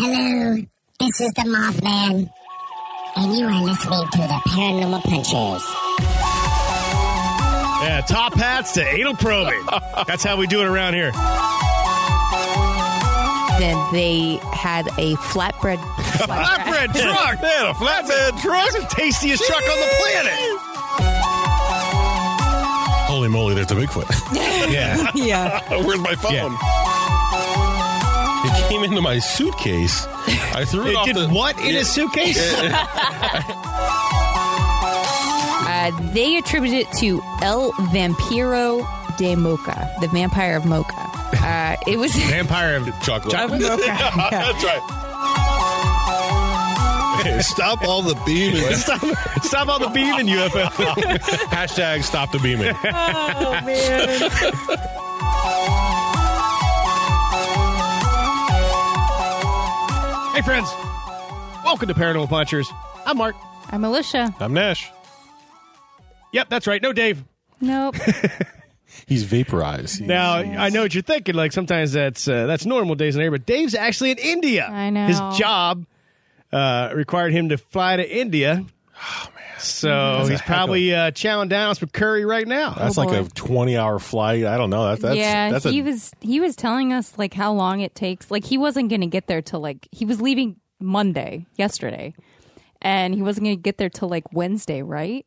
Hello, this is the Mothman, and you are listening to the Paranormal Punchers. Yeah, top hats to anal probing. That's how we do it around here. Then they had a flatbread. Flatbread truck. Man, a flatbed truck. That's the tastiest truck on the planet. Holy moly, there's a Bigfoot. Yeah. yeah. Where's my phone? Yeah. It came into my suitcase. I threw it, It off did the, what in a suitcase? Uh, they attribute it to El Vampiro de Mocha, the vampire of Mocha. Uh, it was Vampire of chocolate. of Mocha. Yeah. That's right. Hey, stop all the beaming. Stop, stop all the beaming, UFO. Hashtag stop the beaming. Oh man. Hey, friends. Welcome to Paranormal Punchers. I'm Mark. I'm Alicia. I'm Nash. Yep, that's right. No Dave. Nope. He's vaporized. Now I know what you're thinking. Like sometimes that's uh, that's normal days in there, but Dave's actually in India. I know. his job uh, required him to fly to India. Oh man! So That's he's heck probably uh, chowing down on some curry right now. That's Oh, like boy. a 20 hour flight. I don't know. That, that's, yeah, that's he a, was he was telling us like how long it takes. Like he wasn't going to get there till like he was leaving Monday yesterday, and he wasn't going to get there till like Wednesday, right?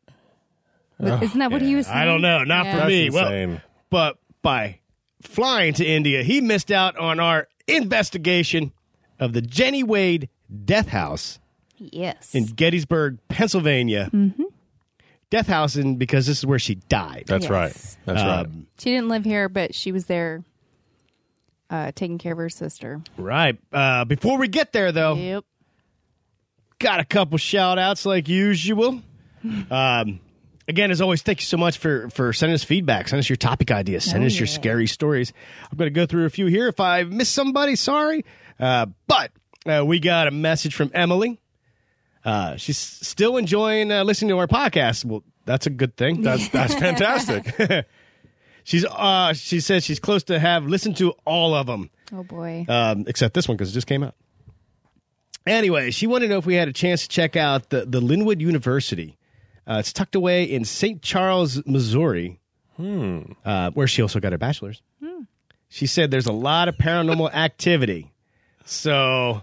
Isn't that what he was? Saying? I don't know. Not Yeah. for that's me. insane. Well, but by flying to India, he missed out on our investigation of the Jenny Wade death house Yes. in Gettysburg, Pennsylvania. Mm-hmm. Death house, in because this is where she died. that's Yes. right. That's right. Um, She didn't live here, but she was there uh, taking care of her sister. Right. Uh, before we get there, though, Yep. got a couple shout outs like usual. Um, again, as always, thank you so much for, for sending us feedback. Send us your topic ideas. Send Oh, us your scary stories. I'm going to go through a few here. If I miss somebody, sorry. Uh, but uh, we got a message from Emily. Uh, she's still enjoying uh, listening to our podcast. Well, that's a good thing. That's, that's fantastic. She's uh, she says she's close to have listened to all of them. Oh boy. um, except this one because it just came out. Anyway, she wanted to know if we had a chance to check out the, the Linwood University. Uh, it's tucked away in St. Charles, Missouri, hmm. uh, where she also got her bachelor's. She said there's a lot of paranormal activity. So,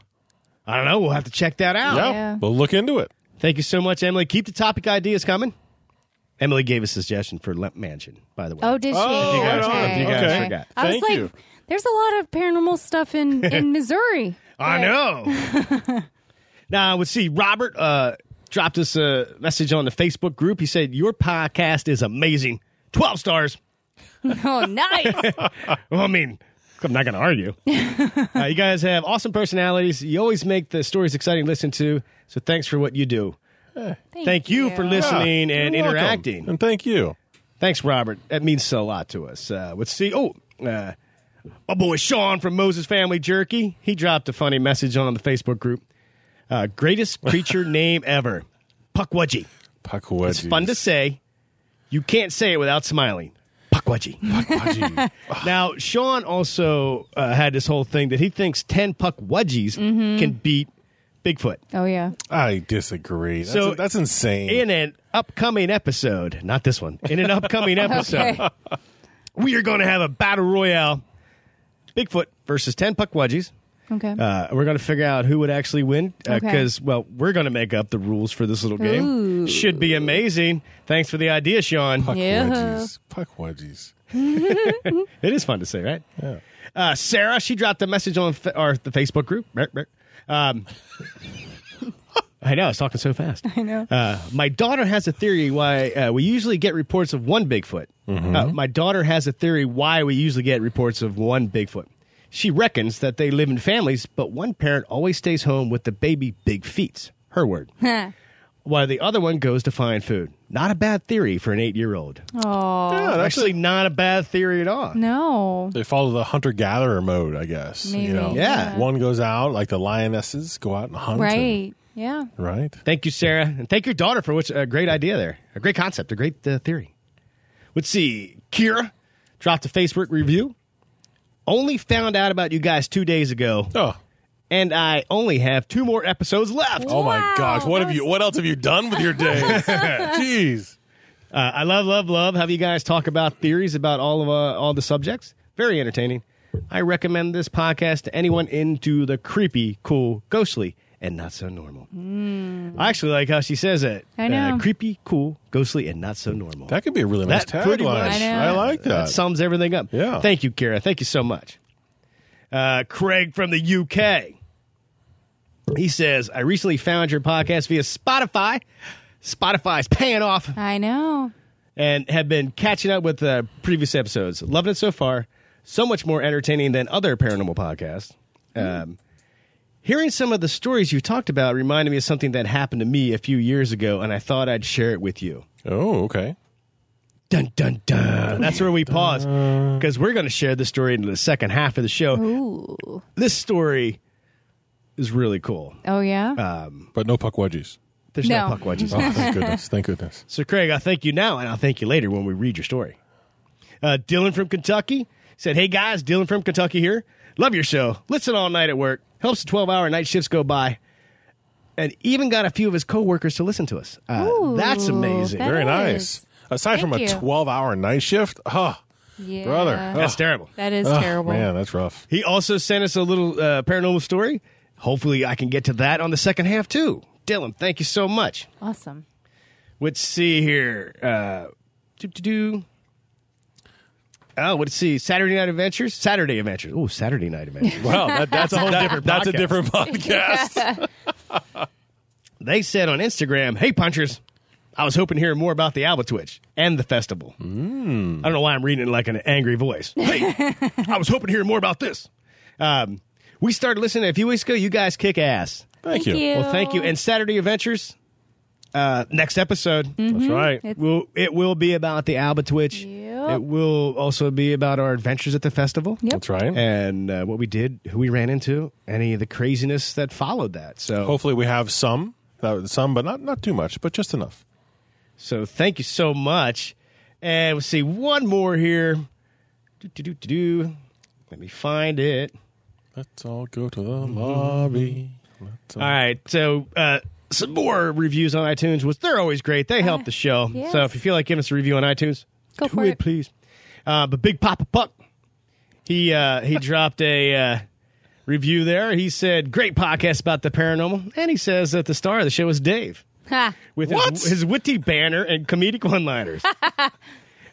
I don't know. We'll have to check that out. yeah, Yeah. We'll look into it. Thank you so much, Emily. Keep the topic ideas coming. Emily gave a suggestion for Lemp Mansion, by the way. oh, did she? Oh, you guys- okay. if you guys okay. forgot. I was Thank like, you. there's a lot of paranormal stuff in in Missouri. I know. now, I would see Robert uh, dropped us a message on the Facebook group. He said, Your podcast is amazing. 12 stars. Oh, nice. Well, I mean, I'm not going to argue. uh, you guys have awesome personalities. You always make the stories exciting to listen to. So thanks for what you do. Thank, you. for listening Yeah, and you're welcome. interacting. And thank you. Thanks, Robert. That means a lot to us. Uh, let's see. Oh, uh, my boy Sean from Moses Family Jerky. He dropped a funny message on the Facebook group. Uh, greatest creature name ever, Puckwudgie. Puckwudgie. It's fun to say. You can't say it without smiling. Puckwudgie. Puckwudgie. now, Sean also uh, had this whole thing that he thinks 10 Puckwudgies can beat Bigfoot. Oh yeah. I disagree. That's, So- that's insane. In an upcoming episode, not this one, in an upcoming episode, Okay. we are going to have a battle royale Bigfoot versus 10 Puckwudgies. Okay. Uh, we're going to figure out who would actually win Okay. because, well, we're going to make up the rules for this little game. Ooh. Should be amazing. Thanks for the idea, Sean. Puck Yeah. wedgies. Puck wedgies. It is fun to say, right? Yeah. Uh, Sarah, she dropped a message on fa- our, the Facebook group. Merk, merk. Um, I know, I was talking so fast. I know. Uh, my daughter has a theory why uh, we usually get reports of one Bigfoot. Uh, my daughter has a theory why we usually get reports of one Bigfoot. She reckons that they live in families, but one parent always stays home with the baby big feet. Her word. while the other one goes to find food. Not a bad theory for an eight year old. Oh Yeah, that's Actually, not a bad theory at all. no. They follow the hunter gatherer mode, I guess. Maybe, You know, Yeah. One goes out, like the lionesses go out and hunt. and- Right. Yeah. right. Thank you, Sarah, and thank your daughter for which a great idea there, a great concept, a great uh, theory. Let's see, Kira dropped a Facebook review. Only found out about you guys two days ago, Oh. and I only have two more episodes left. Oh my Wow, gosh! What that have you? What else have you done with your day? Jeez. Uh, I love, love, love. Have you guys talk about theories about all of uh, all the subjects? Very entertaining. I recommend this podcast to anyone into the creepy, cool, ghostly, and not so normal. I actually like how she says it. I know. Uh, creepy, cool, ghostly, and not so normal. That could be a really nice That tagline. much- I know. I like That that. sums everything up. Yeah. Thank you, Kara. Thank you so much. Uh, Craig from the UK. He says, I recently found your podcast via Spotify. Spotify's paying off I know. and have been catching up with the previous episodes. Loving it so far. So much more entertaining than other paranormal podcasts. Um, hearing some of the stories you talked about reminded me of something that happened to me a few years ago, and I thought I'd share it with you. oh, okay. Dun dun dun. That's where we pause because we're going to share the story in the second half of the show. Ooh. This story is really cool. Oh yeah. Uh, But no puck wedgies. There's no, No. puck wedgies. Oh, thank goodness. Thank goodness. So, Craig, I thank you now, and I'll thank you later when we read your story. Uh, Dylan from Kentucky said, Hey guys, Dylan from Kentucky here. Love your show. Listen all night at work. Helps the 12 hour night shifts go by. And even got a few of his coworkers to listen to us. Uh, Ooh, that's amazing. that Very is. nice. Aside from a Thank you. 12 hour night shift, oh, yeah. brother. That's Oh. terrible. That is oh, terrible. Man, that's rough. He also sent us a little uh, paranormal story. Hopefully, I can get to that on the second half, too. Dylan, thank you so much. Awesome. Let's see here. Uh, do Oh, let's see. Saturday Night Adventures? Saturday Adventures. Oh, Saturday Night Adventures. Well, that, that's, a whole that- different That's a podcast. different podcast. they said on Instagram, "Hey punchers, I was hoping to hear more about the Albatwitch and the festival. Hmm. I don't know why I'm reading it like an angry voice. Hey, I was hoping to hear more about this. Um, we started listening a few weeks ago. You guys kick ass. Thank, Thank you. Well, thank you. And Saturday Adventures, uh, next episode, That's right. It's- will it will be about the Albatwitch. Yep. It will also be about our adventures at the festival. Yep. That's right. And uh, what we did, who we ran into, any of the craziness that followed that. So, Hopefully, we have some, uh, some, but not not too much, but just enough. So thank you so much. And we'll see one more here. Do, do, do, do, do. Let me find it. Let's all go to the lobby. Let's all- All right. So uh, some more reviews on iTunes, which they're always great. They help the show. yes. So if you feel like giving us a review on iTunes, Go do for it, it. please. Uh, but Big Papa Puck, he uh, he dropped a uh, review there. He said, "Great podcast about the paranormal," and he says that the star of the show is Dave. Ha. with What? his, his witty banner and comedic one-liners.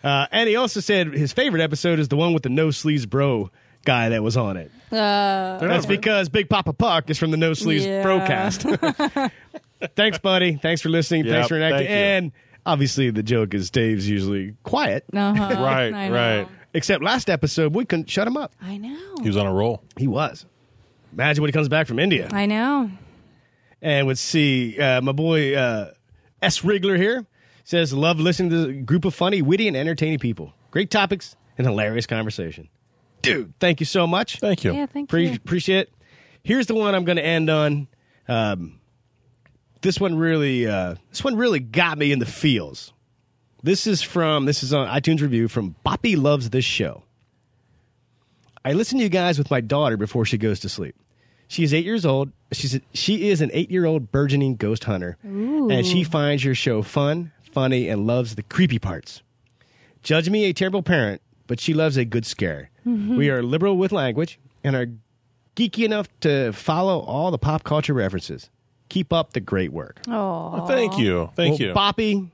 uh, and he also said his favorite episode is the one with the no sleeves bro guy that was on it. Uh, That's because Big Papa Puck is from the No Sleeves Yeah. Broadcast. Thanks, buddy. Thanks for listening. Yep, Thanks for enacting. thank you. And obviously, the joke is Dave's usually quiet. uh-huh. Right, I know. right. Except last episode, we couldn't shut him up. I know. He was on a roll. He was. Imagine when he comes back from India. I know. And let's see, uh, my boy uh, S. Rigler here says, Love listening to the group of funny, witty, and entertaining people. Great topics and hilarious conversation. Dude, thank you so much. Thank you. Yeah, thank Pre- you. appreciate it. Here's the one I'm going to end on. Um, this one really, uh, this one really got me in the feels. This is from this is on iTunes review from Boppy loves this show. I listen to you guys with my daughter before she goes to sleep. She is eight years old. She's a, she is an eight year old burgeoning ghost hunter, and she finds your show fun, funny, and loves the creepy parts. Judge me a terrible parent, but she loves a good scare. We are liberal with language and are geeky enough to follow all the pop culture references. Keep up the great work. Oh, Thank you. Thank Well, you. Boppy.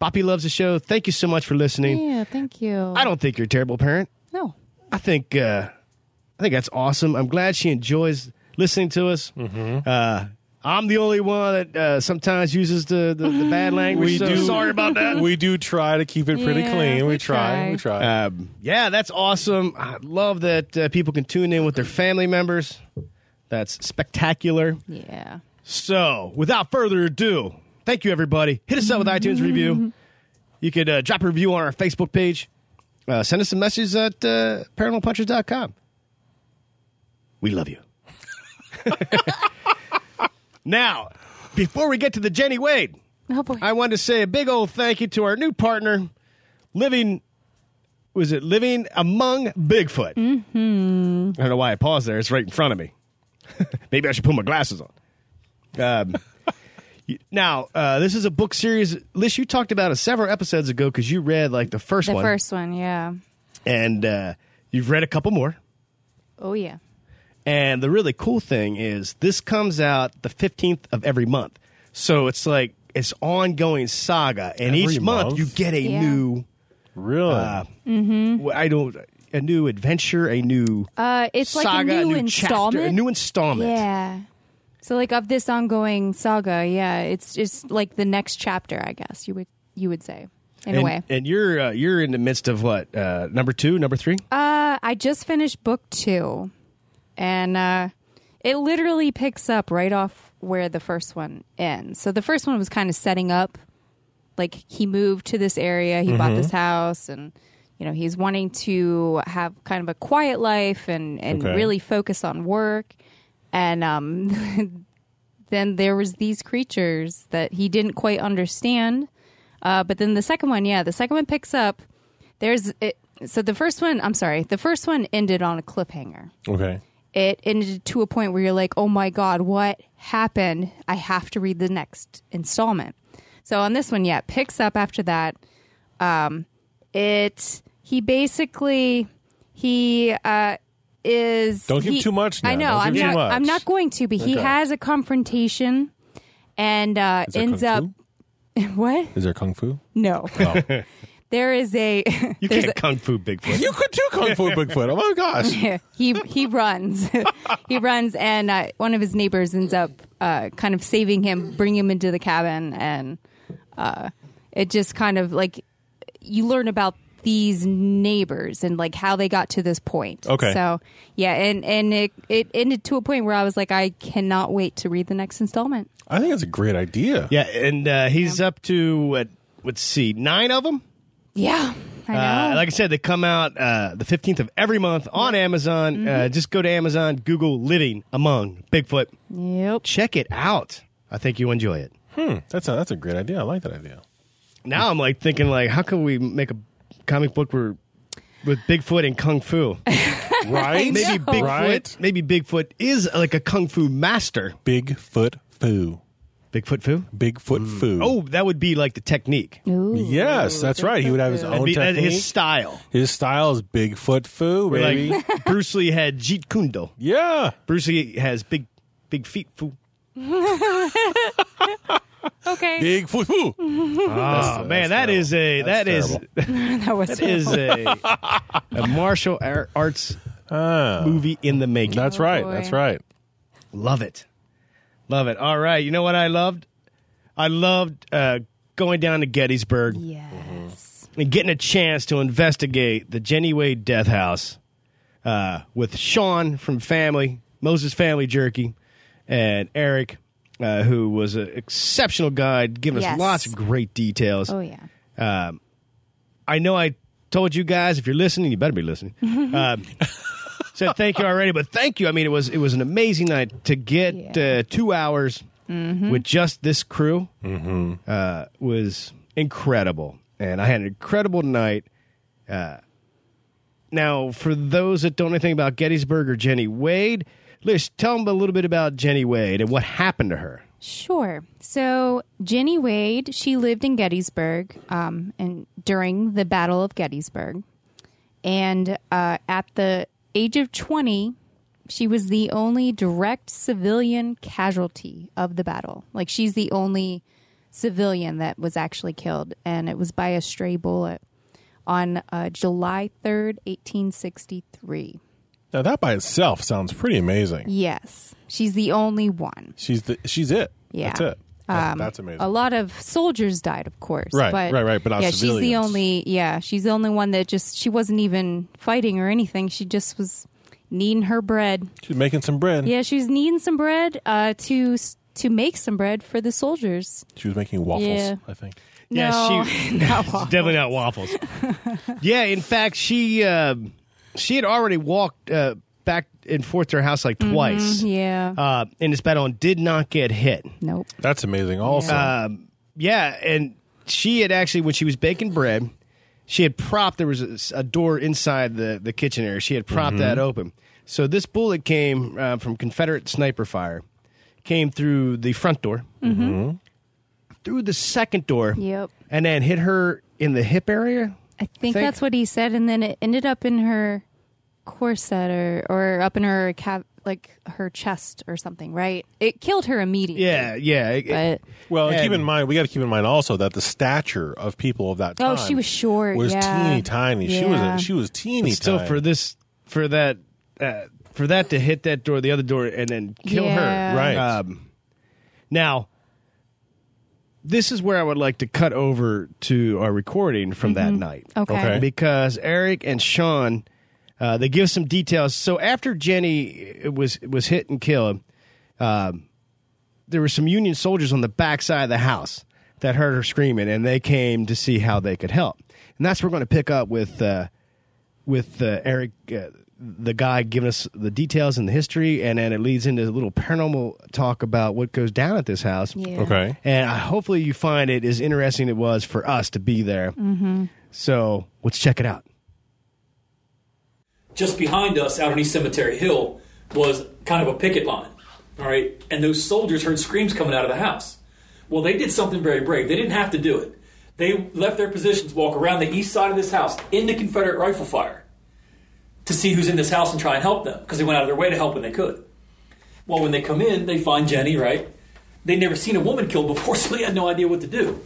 Boppy loves the show. Thank you so much for listening. yeah. Thank you. I don't think you're a terrible parent. No. I think uh, I think that's awesome. I'm glad she enjoys listening to us. Mm-hmm. Uh, I'm the only one that uh, sometimes uses the, the, the bad language. We so do- sorry about that. we do try to keep it pretty Yeah, clean. We, we try. try. We try. Um, yeah, that's awesome. I love that uh, people can tune in with their family members. That's spectacular. Yeah. So, without further ado, thank you, everybody. Hit us up with iTunes review. You could uh, drop a review on our Facebook page. Uh, send us a message at uh, paranormalpunchers.com. We love you. now, before we get to the Jenny Wade, Oh boy. I wanted to say a big old thank you to our new partner, Living. Was it Living Among Bigfoot? Mm-hmm. I don't know why I paused there. It's right in front of me. Maybe I should put my glasses on. Um, now, uh, this is a book series. Liz, you talked about it several episodes ago because you read like the first the one, first one. Yeah. and uh, you've read a couple more. Oh yeah. And the really cool thing is this comes out the 15th of every month. So it's like it's ongoing saga and Every each month, month? you get a Yeah. new really? uh, w- I don't a new adventure, a new Uh, it's like saga, a new, new chapter, installment. a new installment. Yeah. So like of this ongoing saga, yeah, it's just like the next chapter, I guess you would you would say in and, a way. and you're uh, you're in the midst of what uh, number two, number three? Uh, I just finished book two, and uh, it literally picks up right off where the first one ends. So the first one was kind of setting up, like he moved to this area, he bought this house, and you know he's wanting to have kind of a quiet life and and Okay. really focus on work, and um, then there was these creatures that he didn't quite understand. Uh, but then the second one, yeah, the second one picks up. There's it, so the first one. I'm sorry, the first one ended on a cliffhanger. okay. It ended to a point where you're like, oh my god, what happened? I have to read the next installment. So on this one, yeah, it picks up after that. Um, it he basically he uh is Don't give he- too much I know Don't I'm too not much. I'm not going to, but he has a confrontation and uh, Is there ends kung up fu? what? Is there kung fu? No, Oh. there is a You there's can't kung fu Bigfoot. you could do kung fu, Bigfoot. Oh my gosh. he he runs he runs and uh, one of his neighbors ends up uh, kind of saving him bring him into the cabin and uh, it just kind of like you learn about these neighbors and like how they got to this point Okay. so yeah and and it it ended to a point where i was like i cannot wait to read the next installment I think that's a great idea. yeah, and uh, he's up to what? Let's see, nine of them. yeah i know Uh, like I said, they come out uh, the 15th of every month on Amazon. Mm-hmm. Uh, just go to Amazon, Google Living Among Bigfoot. yep Check it out. I think you'll enjoy it. Hmm. That's a that's a great idea. I like that idea. Now I'm like thinking like, how can we make a comic book where with Bigfoot and Kung Fu? Right? Maybe Bigfoot. Right? Maybe Bigfoot is like a Kung Fu master. Bigfoot foo. Bigfoot Fu. Bigfoot hmm. foo. Oh, that would be like the technique. Ooh. yes, that's right. He would have his own be- uh, technique. his style. His style is Bigfoot foo, Where, baby. Like Bruce Lee had Jeet Kune Do. yeah. Bruce Lee has big, big feet. Fu. okay Bigfoot foo. Oh man, that is a that That's is terrible. that was that is a a martial ar- arts Ah, movie in the making. that's Oh, right. boy. That's right. Love it, love it. All right, you know what I loved? I loved uh, going down to Gettysburg yes and getting a chance to investigate the Jenny Wade death house uh, with Sean from Family, Moses Family Jerky, and Eric, uh, who was an exceptional guy, giving Yes. us lots of great details. oh yeah Um, I know I told you guys if you're listening, you better be listening. um, said thank you already, but thank you. I mean, it was it was an amazing night to get Yeah. uh, two hours with just this crew. Uh, was incredible, and I had an incredible night. Uh, now, for those that don't know anything about Gettysburg or Jenny Wade, Liz, tell them a little bit about Jenny Wade and what happened to her. Sure. So Jenny Wade, she lived in Gettysburg, um, and during the Battle of Gettysburg, and uh, at the age of twenty, She was the only direct civilian casualty of the battle. Like she's the only civilian that was actually killed, and it was by a stray bullet on uh, July third, eighteen sixty three. Now that by itself sounds pretty amazing. Yes, she's the only one. She's the she's it. Yeah. That's it. That- Um, that's amazing. A lot of soldiers died, of course. Right, but, right, right, but not yeah, she's the only. Yeah, she's the only one that just she wasn't even fighting or anything. She just was kneading her bread. She's making some bread. Yeah, she was kneading some bread uh, to to make some bread for the soldiers. She was making waffles, Yeah. I think. Yeah, no, she not definitely not waffles. yeah, in fact, she uh, she had already walked uh, back and forth to her house like twice Mm-hmm, Yeah. uh, in this battle and did not get hit. nope. That's amazing. Also, Um, yeah, and she had actually when she was baking bread, she had propped there was a, a door inside the the kitchen area. She had propped that open. So this bullet came uh, from Confederate sniper fire, came through the front door, through the second door, Yep. and then hit her in the hip area. I think think- that's what he said, and then it ended up in her corset or or up in her cap, like her chest or something. Right? It killed her immediately. Yeah, yeah. it- But well, and keep in mind, we got to keep in mind also that the stature of people of that time. Oh, she was short, Was yeah. teeny tiny. She was a, she was teeny still tiny. for this for that uh, for that to hit that door, the other door, and then kill Yeah. her. Right. Um, now, this is where I would like to cut over to our recording from that night. Okay. Okay. Because Eric and Sean, uh, they give some details. So after Jenny was was hit and killed, um, there were some Union soldiers on the backside of the house that heard her screaming, and they came to see how they could help. And that's where we're going to pick up with uh, with uh, Eric, uh, the guy giving us the details and the history, and then it leads into a little paranormal talk about what goes down at this house. Yeah. okay. And I, hopefully you find it as interesting as it was for us to be there. Mm-hmm. So let's check it out. Just behind us out on East Cemetery Hill was kind of a picket line. All right. And those soldiers heard screams coming out of the house. Well, they did something very brave. They didn't have to do it. They left their positions, walk around the east side of this house into Confederate rifle fire to see who's in this house and try and help them because they went out of their way to help when they could. Well, when they come in, they find Jenny, right? They'd never seen a woman killed before, so they had no idea what to do.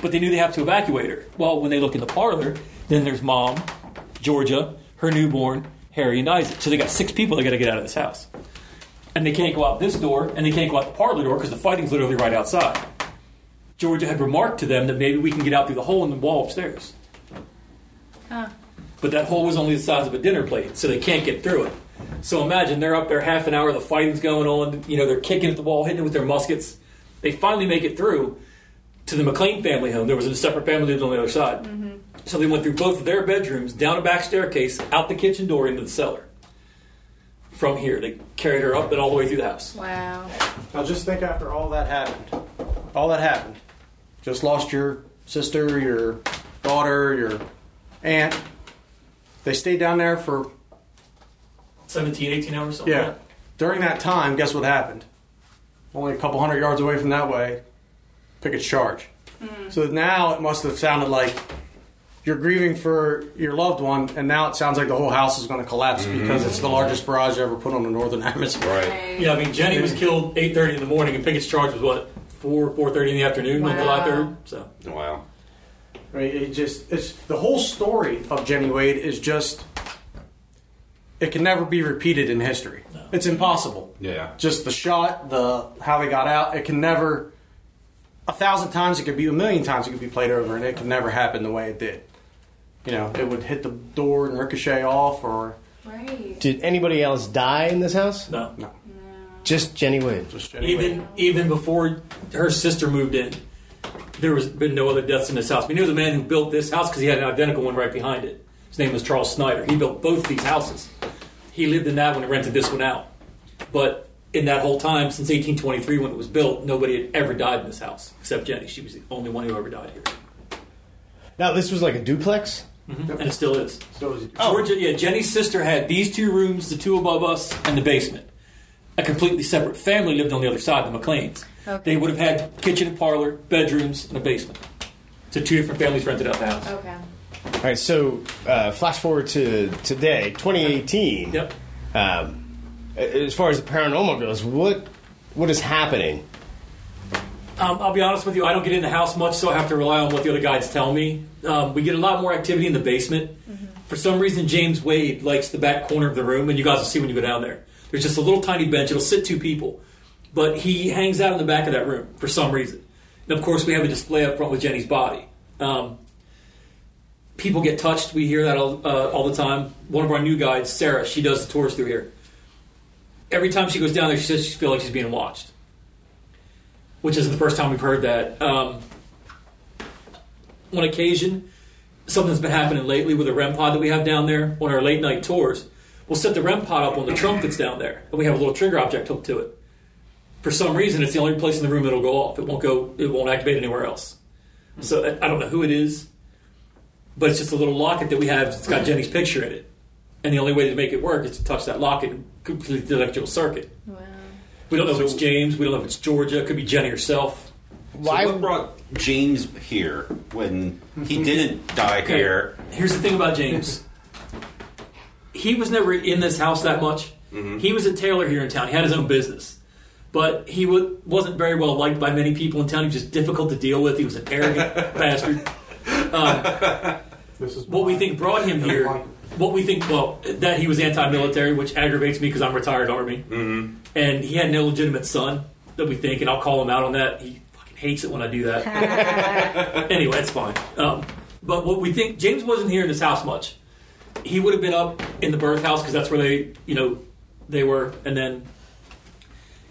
But they knew they have to evacuate her. Well, when they look in the parlor, then there's mom, Georgia, her newborn, Harry, and Isaac. So they got six people they got to get out of this house. And they can't go out this door, and they can't go out the parlor door because the fighting's literally right outside. Georgia had remarked to them that maybe we can get out through the hole in the wall upstairs. But that hole was only the size of a dinner plate, so they can't get through it. So imagine they're up there half an hour, the fighting's going on, you know, they're kicking at the wall, hitting it with their muskets. They finally make it through to the McLean family home. There was a separate family that lived on the other side. Mm-hmm. So they went through both of their bedrooms, down a back staircase, out the kitchen door into the cellar. From here, they carried her up and all the way through the house. Wow. Now just think after all that happened. All that happened. Just lost your sister, your daughter, your aunt. They stayed down there for 17, 18 hours, something yeah. like. During that time, guess what happened? Only a couple hundred yards away from that way, Pickett's charge. Hmm. So now it must have sounded like you're grieving for your loved one, and now it sounds like the whole house is going to collapse mm-hmm. because it's the largest barrage ever put on the northern hemisphere. Right. Yeah, I mean, Jenny was killed 8.30 in the morning, and Pickett's charge was, what, 4, 4.30 in the afternoon on July 3rd? So, Wow. Right? It just it's the whole story of Jenny Wade is just it can never be repeated in history. It's impossible. Yeah. Just the shot, the how they got out, it can never a thousand times it could be a million times it could be played over and it could never happen the way it did. You know, it would hit the door and ricochet off or Right. Did anybody else die in this house? no. no. Just Jenny Wade. Just Jenny Wade. Even even before her sister moved in, there was been no other deaths in this house. We knew the man who built this house because he had an identical one right behind it. His name was Charles Snyder. He built both these houses. He lived in that one and rented this one out. But in that whole time, since 1823 when it was built, nobody had ever died in this house except Jenny. She was the only one who ever died here, Now this was like a duplex. And it still is. So it was- Georgia, yeah, Jenny's sister had these two rooms, the two above us, and the basement. A completely separate family lived on the other side, the McLeans. Okay. They would have had kitchen and parlor, bedrooms, and a basement. So two different families rented out the house. Okay. All right, so uh, flash forward to today, 2018. Yep. Um, as far as the paranormal goes, what what is happening? Um, I'll be honest with you, I don't get in the house much, so I have to rely on what the other guides tell me. Um, we get a lot more activity in the basement. For some reason, James Wade likes the back corner of the room, and you guys will see when you go down there. There's just a little tiny bench, it'll sit two people. But he hangs out in the back of that room for some reason. And of course, we have a display up front with Jenny's body. Um, people get touched, we hear that all, uh, all the time. One of our new guides, Sarah, she does the tours through here. Every time she goes down there, she says she feels like she's being watched which isn't the first time we've heard that. Um, on occasion, something's been happening lately with a REM pod that we have down there on our late night tours. We'll set the REM pod up on the trunk that's down there, and we have a little trigger object hooked to it. For some reason, it's the only place in the room that'll go off. It won't go. It won't activate anywhere else. So I I don't know who it is, but it's just a little locket that we have. It's got Jenny's picture in it, and the only way to make it work is to touch that locket and complete the electrical circuit. Wow. We don't know if it's James. We don't know if it's Georgia. It could be Jenny herself. Why? So what brought James here when he didn't die Okay, here? Here's the thing about James. he was never in this house that much. He was a tailor here in town. He had his own business. But he w- wasn't very well liked by many people in town. He was just difficult to deal with. He was an arrogant bastard. Um, This is what we think brought him here, what we think, well, that he was anti-military, which aggravates me because I'm retired Army, mm-hmm. and he had an illegitimate son that we think, and I'll call him out on that. He fucking hates it when I do that. anyway, it's fine. Um, but what we think, James wasn't here in this house much. He would have been up in the birth house because that's where they, you know, they were, and then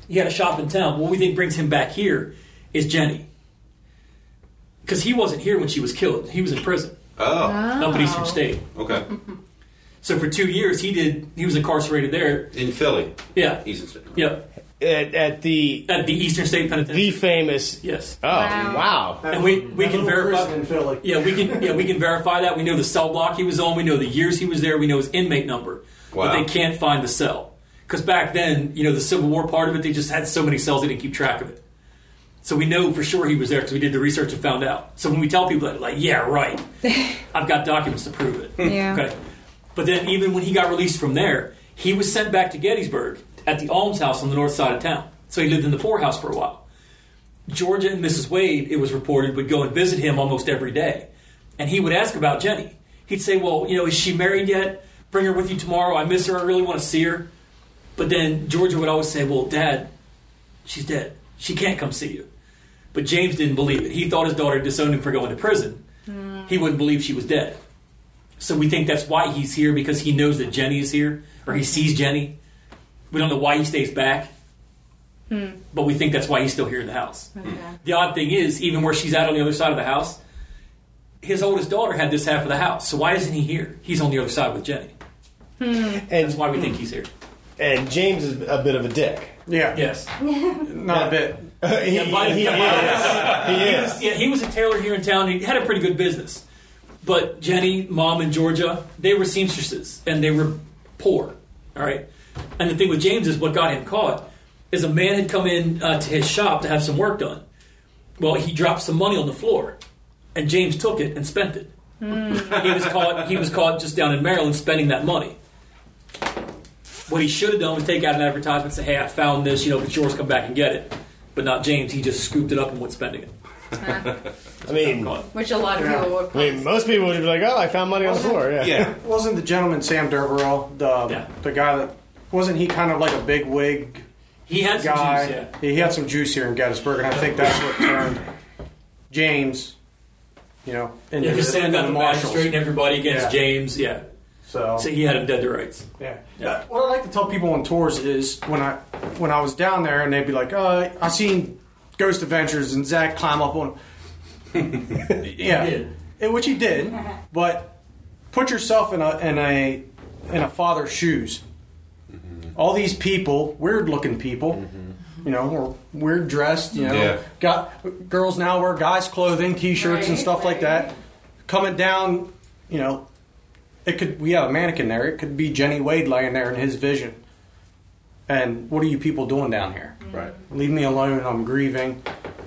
he had a shop in town. What we think brings him back here is Jenny. Because he wasn't here when she was killed. He was in prison Oh, up at Eastern State. okay. So for two years, he did. He was incarcerated there. In Philly, Yeah, Eastern State. yep. At, at the At the Eastern State Penitentiary. the famous. yes, Oh wow! and we we That can verify. prison in Philly. Yeah, we can. Yeah, we can verify that. We know the cell block he was on. We know the years he was there. We know his inmate number. But they can't find the cell because back then, you know, the Civil War part of it, they just had so many cells they didn't keep track of it. So we know for sure he was there because we did the research and found out. So when we tell people that, like, yeah, right, I've got documents to prove it. Yeah. Okay. But then even when he got released from there, he was sent back to Gettysburg at the almshouse on the north side of town. So he lived in the poorhouse for a while. Georgia and Mrs. Wade, it was reported, would go and visit him almost every day. And he would ask about Jenny. He'd say, Well, you know, is she married yet? Bring her with you tomorrow. I miss her. I really want to see her. But then Georgia would always say, Well, Dad, she's dead. She can't come see you. But James didn't believe it. He thought his daughter disowned him for going to prison. Hmm. He wouldn't believe she was dead. So we think that's why he's here because he knows that Jenny is here, or he sees Jenny. We don't know why he stays back, hmm. but we think that's why he's still here in the house. Hmm. The odd thing is, even where she's at on the other side of the house, his oldest daughter had this half of the house. So why isn't he here? He's on the other side with Jenny. That's And that's why we think he's here. and James is a bit of a dick. Yeah, Yes. not a bit. he, Yeah, by- he yeah, by- is. He He is. yeah, he was a tailor here in town. He had a pretty good business. But Jenny, mom, and Georgia, they were seamstresses and they were poor. All right. And the thing with James is what got him caught is a man had come in uh, to his shop to have some work done. Well, he dropped some money on the floor, and James took it and spent it. he was caught. He was caught just down in Maryland spending that money. What he should have done was take out an advertisement and say, "Hey, I found this. You know, if it's yours, come back and get it." But not James. He just scooped it up and went spending it. I mean, Which a lot of Yeah. people would. I mean, most people would be like, "Oh, I found money on the floor." Yeah. Yeah. Wasn't the gentleman Sam Derberell the Yeah. the guy that wasn't he kind of like a big wig He had some guy? juice, yeah. he had some juice here in Gettysburg, and I think that's what turned James, you know, into Yeah, because the, Sam got the the marshals. magistrate and everybody against Yeah. James. Yeah, So, so he had him dead to rights. yeah. Yeah. What I like to tell people on tours is when I when I was down there and they'd be like, "Uh, I seen Ghost Adventures and Zach climb up on." him. yeah, He did. Eh, which he did, but put yourself in a in a in a father's shoes. All these people, weird looking people, you know, or weird dressed, you know, Yeah. got girls now wear guys' clothing, t-shirts and Right, stuff like that. Coming down, you know, it could we have a mannequin there. It could be Jenny Wade laying there in his vision. And what are you people doing down here? Right. Leave me alone. I'm grieving.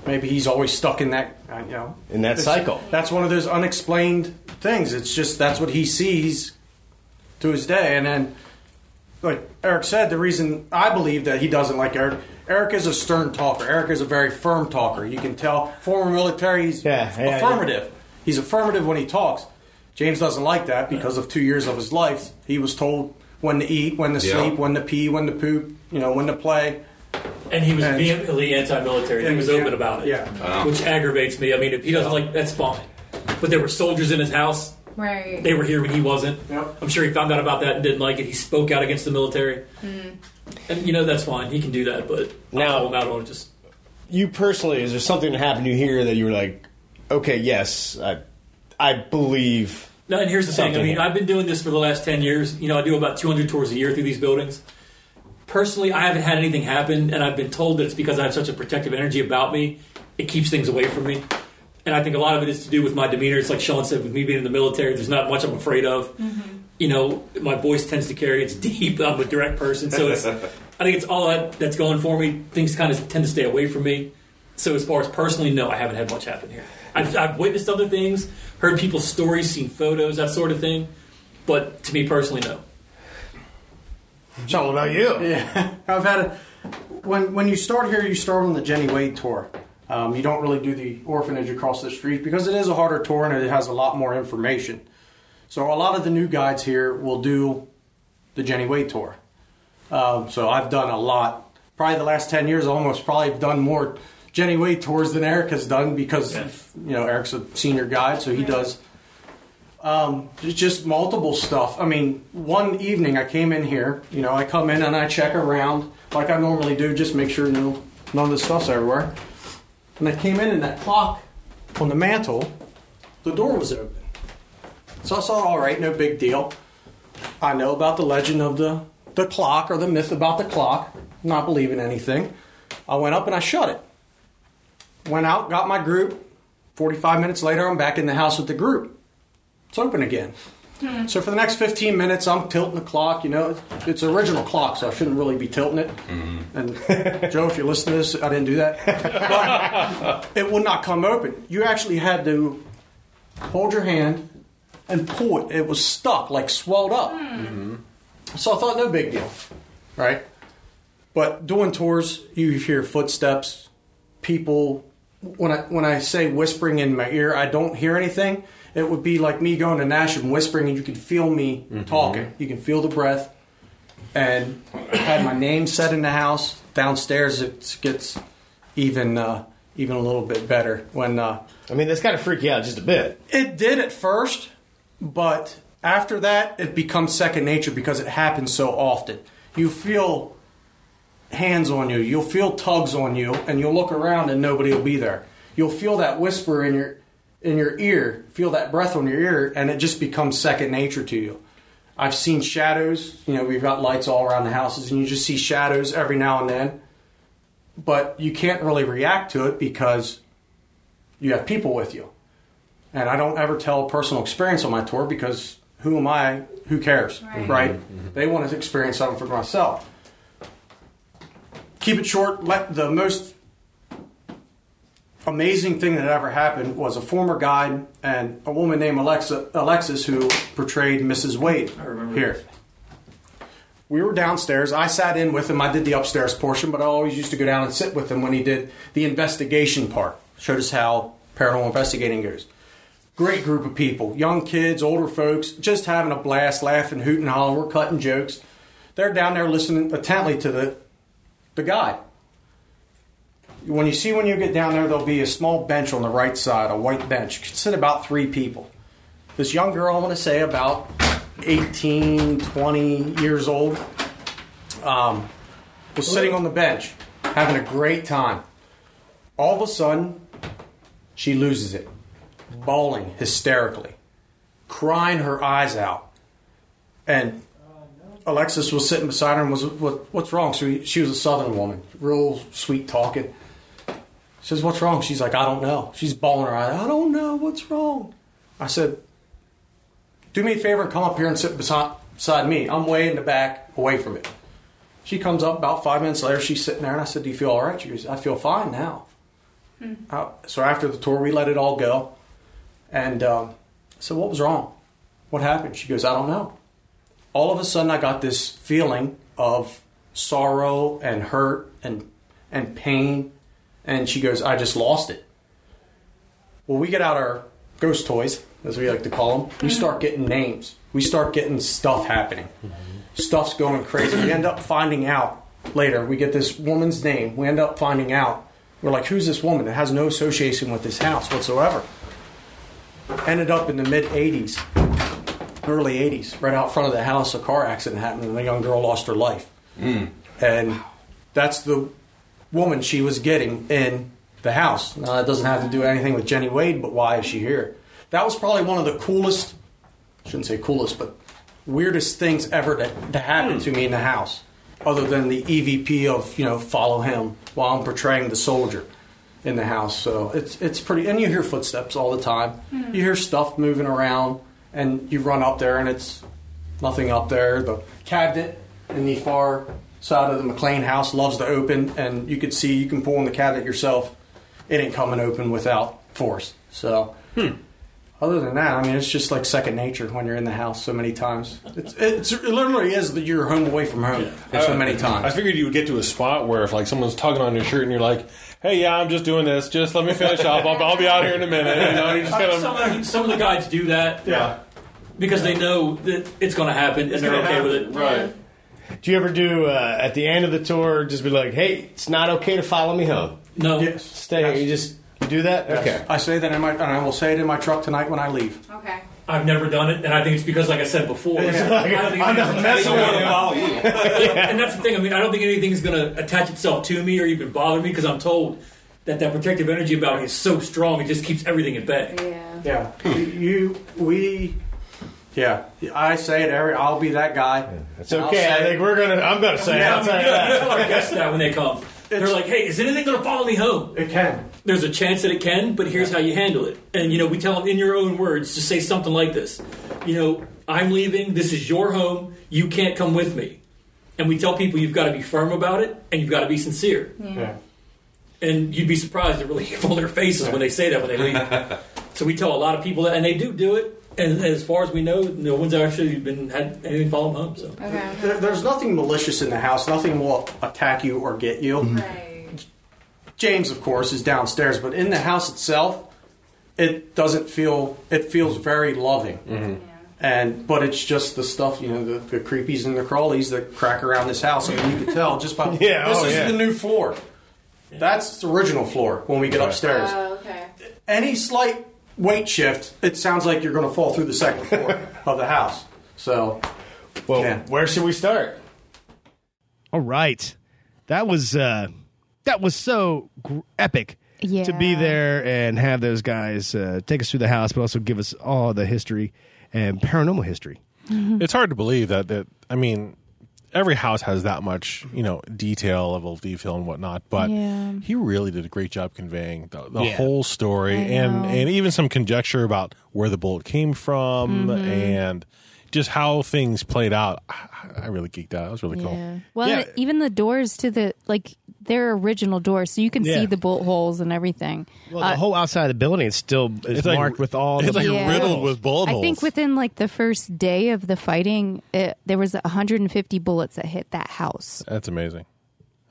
Maybe he's always stuck in that, uh, you know, In that cycle. That's one of those unexplained things. It's just that's what he sees to his day. And then like Eric said, the reason I believe that he doesn't like Eric, Eric is a stern talker. Eric is a very firm talker. You can tell, former military, he's Yeah, yeah, affirmative. He's affirmative when he talks. James doesn't like that because of two years of his life. He was told when to eat, when to Yeah. sleep, when to pee, when to poop, you know, when to play. And he was And- vehemently anti-military. He was Yeah. open about it, Yeah. Wow. which aggravates me. I mean, if he doesn't like, that's fine. But there were soldiers in his house. Right. They were here when he wasn't. Yep. I'm sure he found out about that and didn't like it. He spoke out against the military, hmm. and you know that's fine. He can do that, but Now- now call him out on. Just You personally, is there something that happened to you here that you were like, okay, yes, I, I believe. No, and here's the thing. I mean, I've been doing this for the last 10 years. You know, I do about 200 tours a year through these buildings. Personally, I haven't had anything happen, and I've been told that it's because I have such a protective energy about me. It keeps things away from me. And I think a lot of it is to do with my demeanor. It's like Sean said, with me being in the military, there's not much I'm afraid of. Mm-hmm. You know, my voice tends to carry. It's deep. I'm a direct person. So it's, I think it's all that, that's going for me. Things kind of tend to stay away from me. So as far as personally, no, I haven't had much happen here. I've, I've witnessed other things, heard people's stories, seen photos, that sort of thing. But to me personally, no. Sean, what about you? Yeah, I've had a when when you start here, you start on the Jenny Wade tour. Um, you don't really do the orphanage across the street because it is a harder tour and it has a lot more information. So a lot of the new guides here will do the Jenny Wade tour. Um, so I've done a lot. Probably the last ten years, almost probably have done more Jenny Wade tours than Eric has done because Yeah. you know Eric's a senior guide, so he does um, just multiple stuff. I mean, one evening I came in here. You know, I come in and I check around like I normally do, just make sure no none of the stuff's everywhere. And I came in and that clock on the mantle, the door was open. So I saw, all right, no big deal. I know about the legend of the the clock or the myth about the clock. Not believing anything. I went up and I shut it. Went out, got my group. Forty-five minutes later, I'm back in the house with the group it's open again. Hmm. So for the next 15 minutes, I'm tilting the clock. You know, it's an original clock, so I shouldn't really be tilting it. Mm-hmm. And Joe, if you listen to this, I didn't do that. But it would not come open. You actually had to hold your hand and pull it. It was stuck, like swelled up. Hmm. Mm-hmm. So I thought, no big deal, right? But doing tours, you hear footsteps, people. When I when I say whispering in my ear, I don't hear anything. It would be like me going to Nash and whispering, and you can feel me talking. You can feel the breath. And I had my name set in the house. Downstairs, it gets even uh, even a little bit better when. Uh, I mean, that's kind of freak you out just a bit. it did at first, but after that, it becomes second nature because it happens so often. You feel hands on you, you'll feel tugs on you, and you'll look around and nobody will be there. You'll feel that whisper in your in your ear, feel that breath on your ear, and it just becomes second nature to you. I've seen shadows. You know, we've got lights all around the houses, and you just see shadows every now and then. But you can't really react to it because you have people with you. And I don't ever tell a personal experience on my tour because who am I? Who cares? Right? Mm-hmm. Mm-hmm. They want to experience something for myself. Keep it short. Let the most amazing thing that ever happened was a former guide and a woman named Alexa, Alexis who portrayed Mrs. Wade I remember here. this. We were downstairs. I sat in with him. I did the upstairs portion, but I always used to go down and sit with him when he did the investigation part. Showed us how paranormal investigating goes. Great group of people, young kids, older folks, just having a blast, laughing, hooting, hollering. We're cutting jokes. They're down there listening intently to the the guide. When you see when you get down there, there'll be a small bench on the right side, a white bench. Could sit about three people. This young girl, I want to say about 18, 20 years old, um, was sitting on the bench having a great time. All of a sudden, she loses it, bawling hysterically, crying her eyes out. And Alexis was sitting beside her and was, what, What's wrong? So she was a southern woman, real sweet talking. Says, What's wrong? She's like, I don't know. She's bawling her eyes. I don't know. What's wrong? I said, Do me a favor and come up here and sit beside, beside me. I'm way in the back, away from it. She comes up about five minutes later. She's sitting there, and I said, "Do you feel all right?" She goes, "I feel fine now." Uh, so after the tour, we let it all go, and um, I said, "What was wrong? What happened?" She goes, "I don't know." all of a sudden I got this feeling of sorrow and hurt and and pain. And she goes, I just lost it. Well, we get out our ghost toys, as we like to call them. We mm-hmm. start getting names. We start getting stuff happening. Mm-hmm. Stuff's going crazy. We end up finding out later. We get this woman's name. We end up finding out. We're like, who's this woman? It has no association with this house whatsoever. Ended up in the mid 80s, early 80s, right out front of the house. A car accident happened, and a young girl lost her life. Mm. And that's the woman she was getting in the house. Now, that doesn't have to do anything with Jenny Wade, but why is she here? That was probably one of the coolest, shouldn't say coolest, but weirdest things ever to, to happen to me in the house, other than the EVP of, you know, follow him while I'm portraying the soldier in the house. So it's, it's pretty, and you hear footsteps all the time. Mm-hmm. You hear stuff moving around, and you run up there, and it's nothing up there. The cabinet in the far side of the McLean house loves to open, and you can see you can pull in the cabinet yourself. It ain't coming open without force. So, hmm. other than that, I mean, it's just like second nature when you're in the house so many times. It's, it's it literally is that you're home away from home so many times. I figured you would get to a spot where if like someone's tugging on your shirt and you're like, "Hey, yeah, I'm just doing this. Just let me finish up. I'll, I'll be out here in a minute." You know, and you just kind some, of of, some of the guides do that Yeah. because they know that it's going to happen and they're gonna okay with it. right. Do you ever do uh, at the end of the tour just be like, "Hey, it's not okay to follow me home. No, Yes. Stay here." You just you do that. Okay. I say that in my, and I will say it in my truck tonight when I leave. Okay. I've never done it, and I think it's because, like I said before, I don't think I'm not anything's- messing with you. follow you. and that's the thing. I mean, I don't think anything's going to attach itself to me or even bother me because I'm told that that protective energy about me is so strong it just keeps everything at bay. Yeah. Yeah, you, we, yeah. I say it every. I'll be that guy. It's okay. I think we're gonna. I'm gonna say. it. Yeah, I I'll mean, tell yeah, that. tell our guests that when they come. They're like, "Hey, is anything going to follow me home?" It can. There's a chance that it can, but here's how you handle it. And you know, we tell them in your own words, just say something like this. You know, I'm leaving. This is your home. You can't come with me. And we tell people you've got to be firm about it and you've got to be sincere. Yeah. And you'd be surprised at really fall their faces when they say that when they leave. so we tell a lot of people that, and they do do it. And as far as we know, no one's actually been had anything follow them home. So Okay. There, there's nothing malicious in the house. Nothing will attack you or get you. Right. James, of course, is downstairs, but in the house itself, it doesn't feel. It feels very loving. Mm-hmm. And but it's just the stuff, you know, the, the creepies and the crawlies that crack around this house. I mean, you can tell just by Yeah, This oh, is yeah. the new floor. That's the original floor when we get upstairs. Oh, okay. Any slight weight shift, it sounds like you're going to fall through the second floor of the house. So Well, Yeah. where should we start? All right, that was uh, that was so gr- epic Yeah. to be there and have those guys uh, take us through the house, but also give us all the history and paranormal history. It's hard to believe that that I mean, every house has that much you know detail, level of detail and whatnot. But Yeah. he really did a great job conveying the, the Yeah. whole story and and even some conjecture about where the bullet came from Mm-hmm. and just how things played out. I, I really geeked out. It was really cool. Well, Yeah. even the doors to the like their original doors, so you can Yeah. see the bullet holes and everything. Well, the Uh, whole outside of the building is still is It's like- marked with all the It's like Yeah. riddled with bullet I holes. think within like the first day of the fighting, it, there was 150 bullets that hit that house. That's amazing.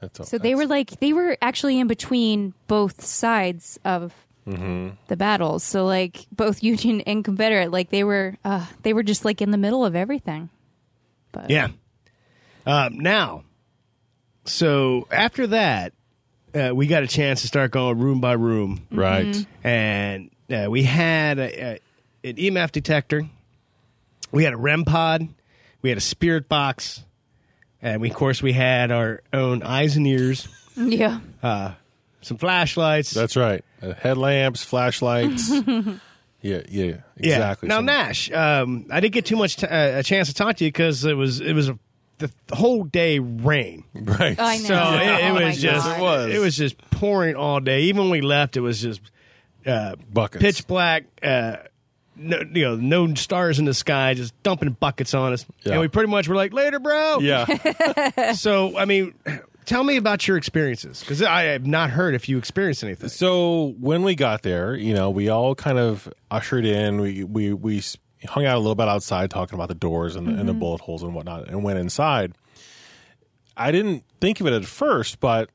That's So they were like they were actually in between both sides of Mm-hmm. the battles. So like both Union and Confederate, like they were uh, they were just like in the middle of everything. But Yeah. Um, now, so after that, uh, we got a chance to start going room by room, right. Mm-hmm. and uh, we had a, a, an EMF detector, we had a REM pod, we had a spirit box, and we, of course we had our own eyes and ears, yeah. some flashlights. That's right. Uh, headlamps, flashlights. yeah, yeah, exactly. Yeah. Now Some- Nash, um, I didn't get too much t- uh, a chance to talk to you because it was it was a, the, the whole day rain. right? I know. So it, it Oh my was just God. It was. it was just pouring all day. Even when we left, it was just uh, Buckets. pitch black. Uh, no, you know, no stars in the sky, just dumping buckets on us, Yeah. and we pretty much were like, "Later, bro." Yeah. So, I mean, tell me about your experiences because I have not heard if you experienced anything. So when we got there, you know, we all kind of ushered in. We we we hung out a little bit outside talking about the doors and, and the bullet holes and whatnot, and went inside. I didn't think of it at first, but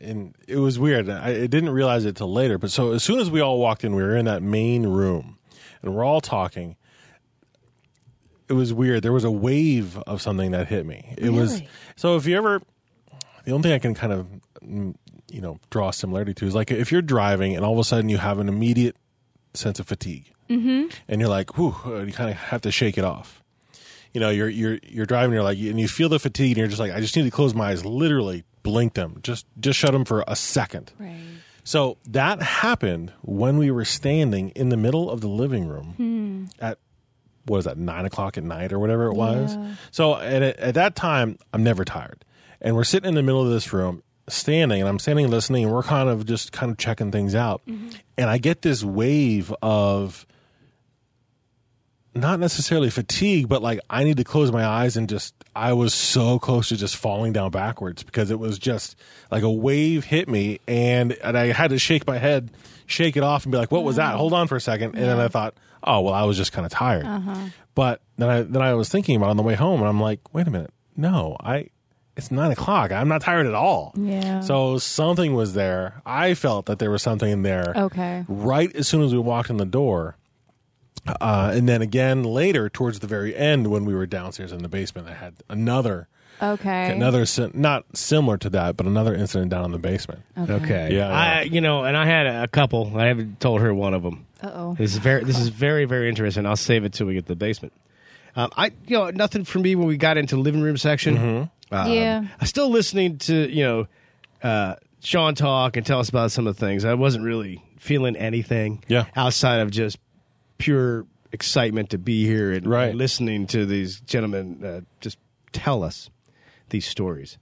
and it was weird. I, I didn't realize it till later. But so as soon as we all walked in, we were in that main room, and we're all talking. It was weird. There was a wave of something that hit me. It was so. If you ever, the only thing I can kind of mm, you know draw similarity to is like if you're driving and all of a sudden you have an immediate sense of fatigue, mm-hmm. and you're like, "Whew," you kind of have to shake it off you know, you're you're you're driving, you're like, and you feel the fatigue, and you're just like, I just need to close my eyes, literally blink them, just just shut them for a second. Right. So that happened when we were standing in the middle of the living room at what is that nine o'clock at night or whatever it was. Yeah. So at at that time, I'm never tired, and we're sitting in the middle of this room. Standing and I'm standing listening, and we're kind of just kind of checking things out. And I get this wave of not necessarily fatigue, but like I need to close my eyes and just I was so close to just falling down backwards because it was just like a wave hit me and, and I had to shake my head, shake it off and be like, What was that? Mm-hmm. Hold on for a second. And then I thought, Oh well I was just kinda tired. Uh-huh. But then I then I was thinking about on the way home and I'm like, wait a minute, no, I it's nine o'clock. I'm not tired at all. Yeah. So something was there. I felt that there was something in there Okay. right as soon as we walked in the door. Uh, and then again later, towards the very end, when we were downstairs in the basement, I had another, Okay. another, not similar to that, but another incident down in the basement. Okay. Yeah, I you know, and I had a couple. I haven't told her one of them. Uh oh. This is very this is very very interesting. I'll save it till we get to the basement. Um, I you know nothing for me when we got into the living room section. Mm-hmm. Um, Yeah. I'm still listening to you know uh, Sean talk and tell us about some of the things. I wasn't really feeling anything. Yeah. outside of just pure excitement to be here and, Right. and listening to these gentlemen uh, just tell us these stories.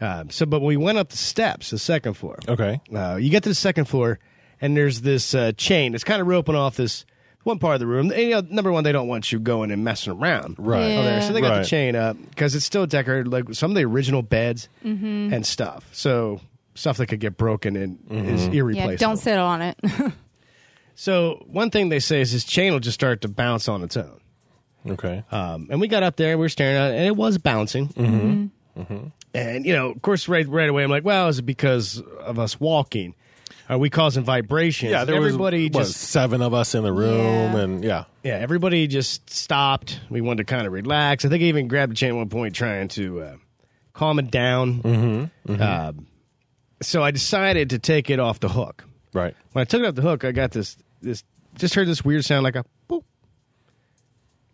Um, so, but we went up the steps, the second floor. Okay. Uh, you get to the second floor, and there's this uh, chain It's kind of roping off this one part of the room. And, you know, number one, they don't want you going and messing around. Right. Yeah. There. So they got Right. the chain up because it's still decorated like some of the original beds and stuff. So stuff that could get broken and is irreplaceable. Yeah. Don't sit on it. So one thing they say is this chain will just start to bounce on its own. Okay. Um, and we got up there, and we were staring at it, and it was bouncing. Mm-hmm. And you know, of course, right right away, I'm like, "Well, is it because of us walking? Are we causing vibrations?" yeah, there everybody was what, just seven of us in the room, Yeah. and yeah, yeah, everybody just stopped. We wanted to kind of relax. I think I even grabbed the chain at one point, trying to uh, calm it down. Mm-hmm. Um, so I decided to take it off the hook. right. When I took it off the hook, I got this this just heard this weird sound like a boop.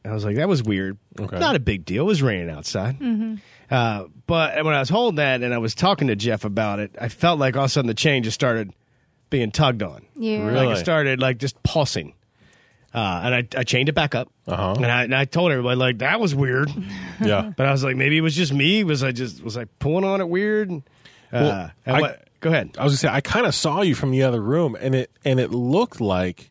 I was like, that was weird. Okay. Not a big deal. It was raining outside. Uh, but when I was holding that and I was talking to Jeff about it, I felt like all of a sudden the chain just started being tugged on. Yeah. Really? Like it started like just pulsing. Uh, and I, I chained it back up. Uh-huh. And, I, and I told everybody like that was weird. Yeah. But I was like, maybe it was just me. Was I just was I pulling on it weird? Uh, Well, and I- what, go ahead. I was gonna say I kind of saw you from the other room, and it and it looked like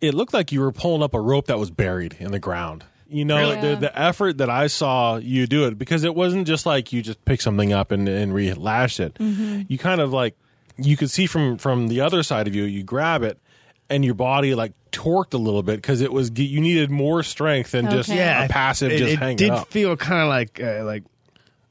it looked like you were pulling up a rope that was buried in the ground. You know, Really? the, the effort that I saw you do it because it wasn't just like you just pick something up and and relashed it. You kind of like you could see from from the other side of you. You grab it, and your body like torqued a little bit because it was you needed more strength than just Yeah, a passive It, just it hanging did up. feel kind of like uh, like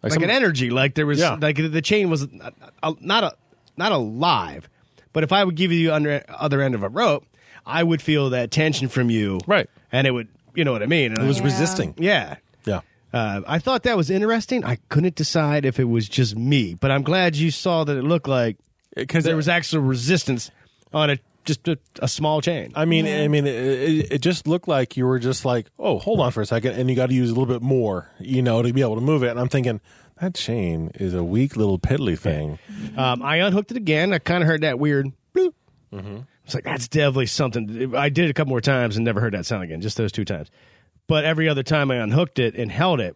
like, some- an energy. Like there was Yeah. like the chain was uh, uh, not a not alive, but if I would give you under, other end of a rope, I would feel that tension from you, Right. And it would, you know what I mean? And It was Yeah. resisting. yeah. Yeah. Uh, I thought that was interesting. I couldn't decide if it was just me, but I'm glad you saw that it looked like Because there was actual resistance on a just a, a small chain. I mean, I mean, it, it, it just looked like you were just like, oh, hold on for a second, and you got to use a little bit more, you know, to be able to move it. And I'm thinking that chain is a weak little piddly thing. Um, I unhooked it again. I kind of heard that weird bloop. Mm-hmm. It's like that's definitely something. I did it a couple more times and never heard that sound again. Just those two times. But every other time I unhooked it and held it,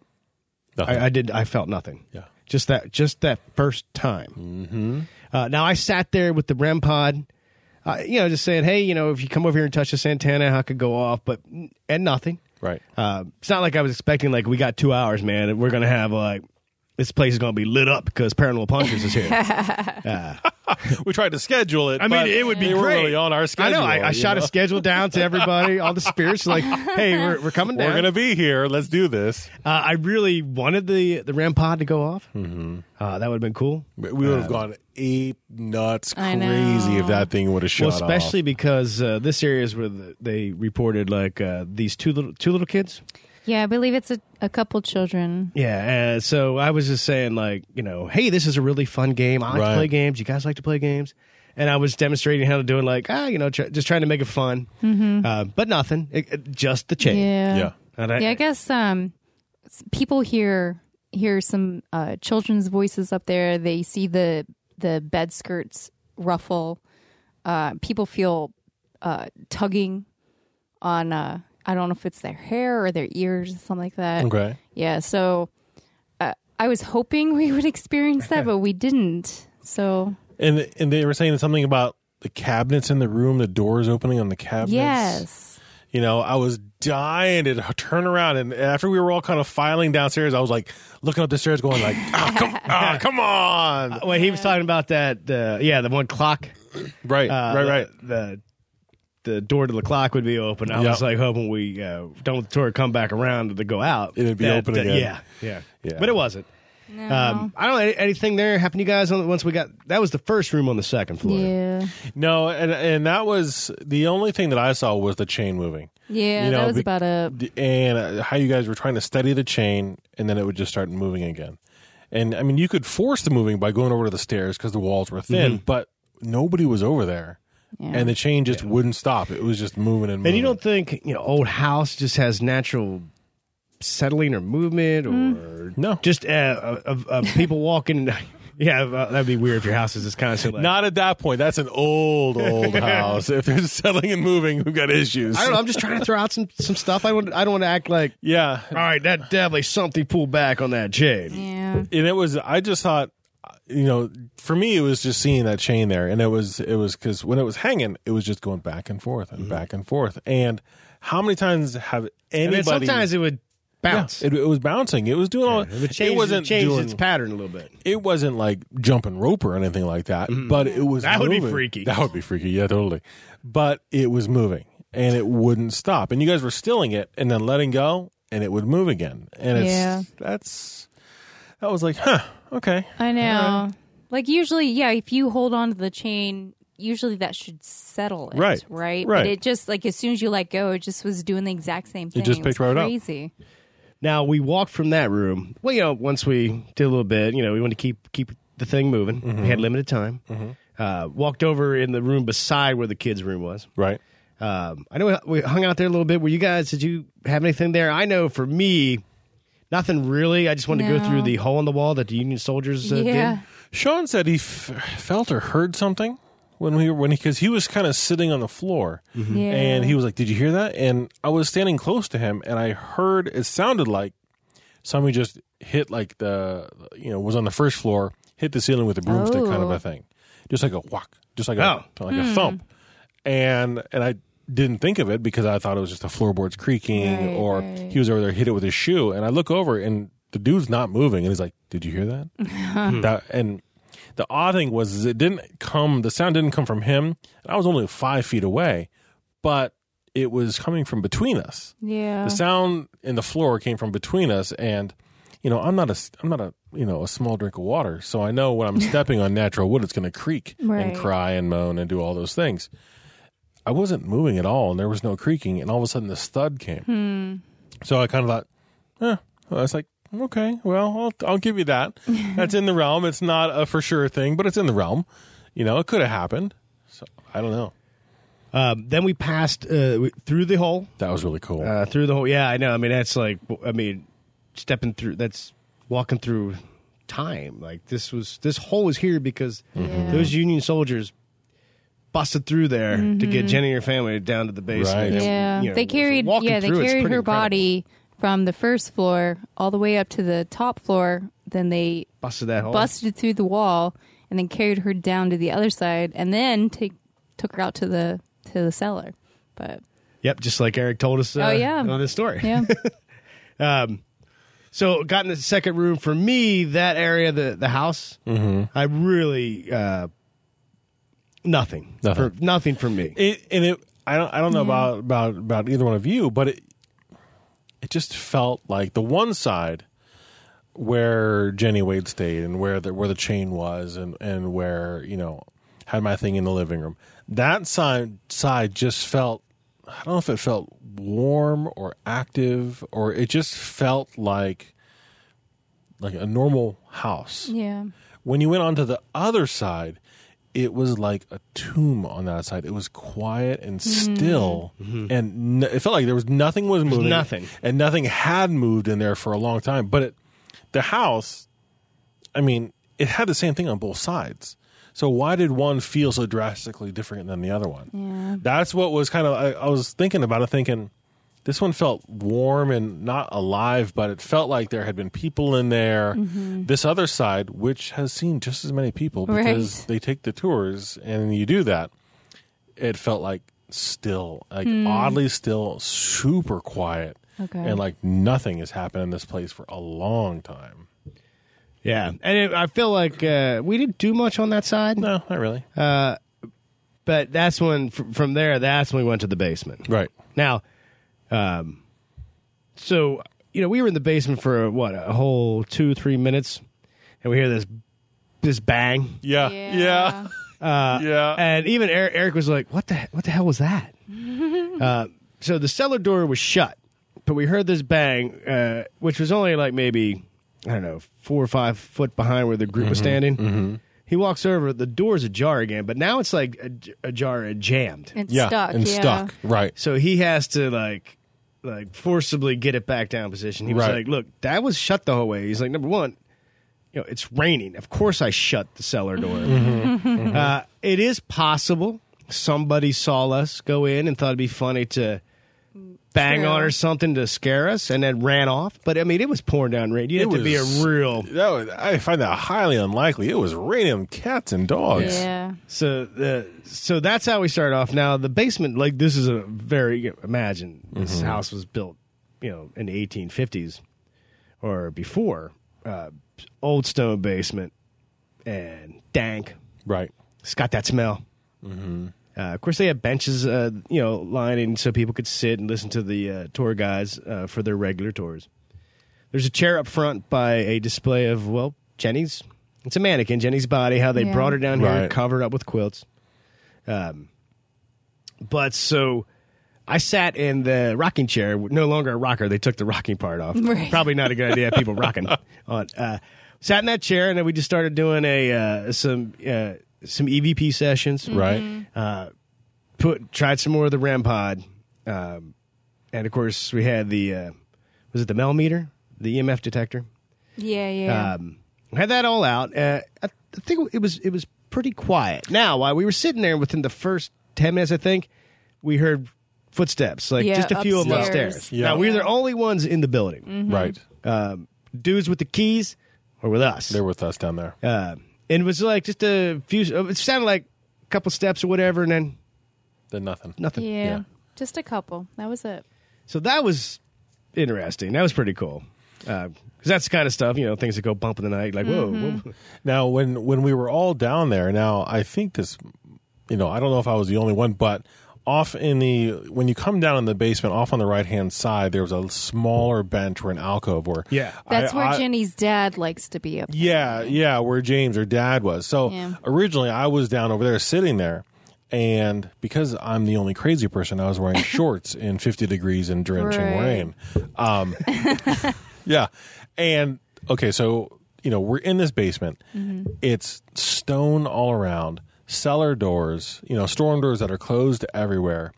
I, I did. I felt nothing. Yeah. Just that. Just that first time. Mm-hmm. Uh, now I sat there with the REM pod. Uh, you know, just saying, hey, you know, if you come over here and touch the antenna, I could go off, but and nothing. right. Uh, it's not like I was expecting. Like we got two hours, man. and We're gonna have like this place is gonna be lit up because Paranormal Punchers is here. uh, we tried to schedule it. I mean, it would be they great really on our schedule. I know. I, I shot know? a schedule down to everybody, all the spirits. Like, hey, we're, we're coming down. We're gonna be here. Let's do this. Uh, I really wanted the the REM pod to go off. Mm-hmm. Uh, that would have been cool. We would have gone ape nuts crazy if that thing would have shot well, especially off. because uh, this area is where the, they reported like uh, these two little two little kids. Yeah, I believe it's a, a couple children. Yeah, uh, so I was just saying like you know, hey, this is a really fun game. I like Right. to play games. You guys like to play games. And I was demonstrating how to do it, like ah, you know, tr- just trying to make it fun, uh, but nothing, It- it- just the chain. Yeah. Yeah. And I- Yeah, I guess um, s- people hear hear some uh, children's voices up there. They see the the bed skirts ruffle. Uh, people feel uh, tugging on. Uh, I don't know if it's their hair or their ears, or something like that. Okay. Yeah. So uh, I was hoping we would experience that, but we didn't. So And and they were saying something about the cabinets in the room, the doors opening on the cabinets. yes. You know, I was dying to turn around, and after we were all kind of filing downstairs, I was like looking up the stairs, going like, "Oh, come, oh, come on!" Well, he was talking about that. Uh, yeah, the one clock. Right, Uh, right, right. The, the door to the clock would be open. I Yep. was like hoping we uh, don't let the door come back around to go out. It'd be That- open that- again. Yeah, yeah, Yeah. But it wasn't. Um, I don't know anything there happen to you guys on, once we got that was the first room on the second floor. Yeah. No, and and that was the only thing that I saw was the chain moving. Yeah. You know, that was be- about it. and uh, how you guys were trying to steady the chain and then it would just start moving again and i mean you could force the moving by going over to the stairs because the walls were thin but nobody was over there Yeah. and the chain just wouldn't stop it was just moving and moving And you don't think you know old house just has natural settling or movement or Mm. No. just uh, of, of people walking. Yeah, uh, that'd be weird if your house is just constantly. not at that point that's an old old house if there's settling and moving we've got issues I don't know. I'm just trying to throw out some some stuff. I don't. I don't want to act like. yeah All right, that definitely something pulled back on that chain. Yeah. and it was i just thought you know for me it was just seeing that chain there and it was it was because when it was hanging it was just going back and forth and mm-hmm. back and forth and how many times have And anybody then sometimes it would bounce. Yeah, it, it was bouncing. It was doing all. it would change, it wasn't change doing. its pattern a little bit. it wasn't like jumping rope or anything like that. Mm-hmm. But it was That would be moving. freaky. That would be freaky. Yeah, totally. But it was moving and it wouldn't stop. And you guys were stilling it and then letting go, and it would move again. And it's Yeah. that's that was like, huh, okay. I know. Like usually, yeah, if you hold on to the chain, usually that should settle it, Right. Right. Right. But it just like as soon as you let go, it just was doing the exact same thing. just It was picked right up. Crazy. Now we walked from that room. Well, you know, once we did a little bit, you know, we wanted to keep keep the thing moving. Mm-hmm. We had limited time. Uh, walked over in the room beside where the kids' room was. Right. Um, I know we hung out there a little bit. Were you guys? Did you have anything there? I know for me, nothing really. I just wanted to go through the hole in the wall that the Union soldiers uh, yeah. did. Sean said he f- felt or heard something when we were when he because he was kind of sitting on the floor Yeah. and he was like, "Did you hear that?" And I was standing close to him and I heard it sounded like somebody just hit like the you know was on the first floor, hit the ceiling with a broomstick, kind of Oh. a thing, just like a whack, just like a Oh. like a thump, and and I didn't think of it because I thought it was just the floorboards creaking Right, or right. he was over there hit it with his shoe, and I look over and the dude's not moving, and he's like, "Did you hear that?" Hmm. that and the odd thing was it didn't come the sound didn't come from him and i was only five feet away but it was coming from between us Yeah. the sound in the floor came from between us and you know i'm not a i'm not a you know a small drink of water so i know when i'm stepping on natural wood it's going to creak Right. and cry and moan and do all those things i wasn't moving at all and there was no creaking and all of a sudden the stud came so i kind of thought eh. i was like okay well I'll, I'll give you that that's in the realm it's not a for sure thing but it's in the realm you know it could have happened so i don't know Um, then we passed uh, we- through the hole. that was really cool Uh, through the hole. Yeah, I know. I mean, that's like, I mean, stepping through. That's walking through time. Like this was this hole was here because Mm-hmm. those Union soldiers busted through there to get Jenny and her family down to the basement. Right. Yeah, you know, they carried. walking Yeah, they through, carried her incredible. body from the first floor all the way up to the top floor. Then they busted that hole. busted through the wall and then carried her down to the other side, and then take took her out to the to the cellar. But Yep, just like Eric told us. Uh, Oh, yeah. on this story. yeah, um, So, got in the second room for me. That area, the the house, Mm-hmm. I really uh, Nothing. Nothing. For, nothing from me. It, and it, I don't, I don't know about, about about either one of you, but it, it just felt like the one side where Jenny Wade stayed and where the where the chain was and and where you know had my thing in the living room. That side side just felt I don't know if it felt warm or active or it just felt like like a normal house Yeah. when you went onto the other side, it was like a tomb on that side. It was quiet and still, mm-hmm. and n- it felt like there was nothing was moving, nothing. and nothing had moved in there for a long time. But it, the house, I mean, it had the same thing on both sides. So why did one feel so drastically different than the other one? Yeah. That's what was kind of I, I was thinking about it, thinking this one felt warm and not alive, but it felt like there had been people in there. Mm-hmm. This other side, which has seen just as many people because Right. they take the tours and you do that, it felt like still, like hmm. oddly still, super quiet. Okay. And like nothing has happened in this place for a long time. Yeah, and it, I feel like uh, we didn't do much on that side. No, not really. Uh, but that's when, fr- from there, that's when we went to the basement. right. Now, um, so you know, we were in the basement for what a whole two, three minutes, and we hear this this bang, Yeah. Yeah. uh, Yeah. and even Eric, Eric was like, "What the what the hell was that?" uh, so the cellar door was shut, but we heard this bang, uh, which was only like maybe I don't know four or five foot behind where the group was standing. He walks over, the door's ajar again, but now it's like a, ajar and jammed. It's yeah. stuck. and yeah. stuck. Right. So he has to like like forcibly get it back down position. He was Right. like, "Look, that was shut the whole way." He's like, "Number one, you know, it's raining. Of course, I shut the cellar door. Uh, it is possible somebody saw us go in and thought it'd be funny to." Bang True. on or something to scare us, and then ran off. But I mean, it was pouring down rain. You It had to be a real. That was, I find that highly unlikely. It was raining cats and dogs. Yeah. So the so that's how we start off. Now the basement, like this is a very imagine this house was built, you know, in the 1850s or before. Uh, old stone basement and dank. Right. It's got that smell. Mm-hmm. Uh, of course, they have benches, uh, you know, lining so people could sit and listen to the uh, tour guys uh, for their regular tours. There's a chair up front by a display of well, Jenny's. It's a mannequin, Jenny's body. How they Yeah. brought her down here, Right. covered up with quilts. Um, but so I sat in the rocking chair, no longer a rocker. They took the rocking part off. Right. Probably not a good idea. People rocking on. Uh, sat in that chair, and then we just started doing a uh, some uh, some EVP sessions. Right. Uh, put tried some more of the REM pod, um, and of course we had the uh, was it the Mel meter, the EMF detector. Yeah. Yeah. Um, had that all out. Uh, I, I think it was it was pretty quiet. Now, while we were sitting there, within the first ten minutes, I think we heard footsteps, like Yeah, just a few of them upstairs. upstairs. Yeah. Now we were the only ones in the building. Right. Um, dudes with the keys were with us. They're with us down there. uh, and it was like just a few. It sounded like a couple steps or whatever, and then Then nothing. nothing. yeah. yeah. Just a couple. That was it. So that was interesting. That was pretty cool. Uh, because that's the kind of stuff, you know, things that go bump in the night, like, whoa, mm-hmm. whoa. Now, when when we were all down there, now I think this, you know, I don't know if I was the only one, but off in the when you come down in the basement, off on the right hand side, there was a smaller bench or an alcove where Yeah. That's I- where I- Jenny's dad likes to be up. Yeah, yeah, where James, her dad, was. So Yeah. originally, I was down over there sitting there, and because I'm the only crazy person, I was wearing shorts in 50 degrees and drenching Right. rain. Um, yeah, and okay, so you know we're in this basement. It's stone all around, cellar doors, you know, storm doors that are closed everywhere.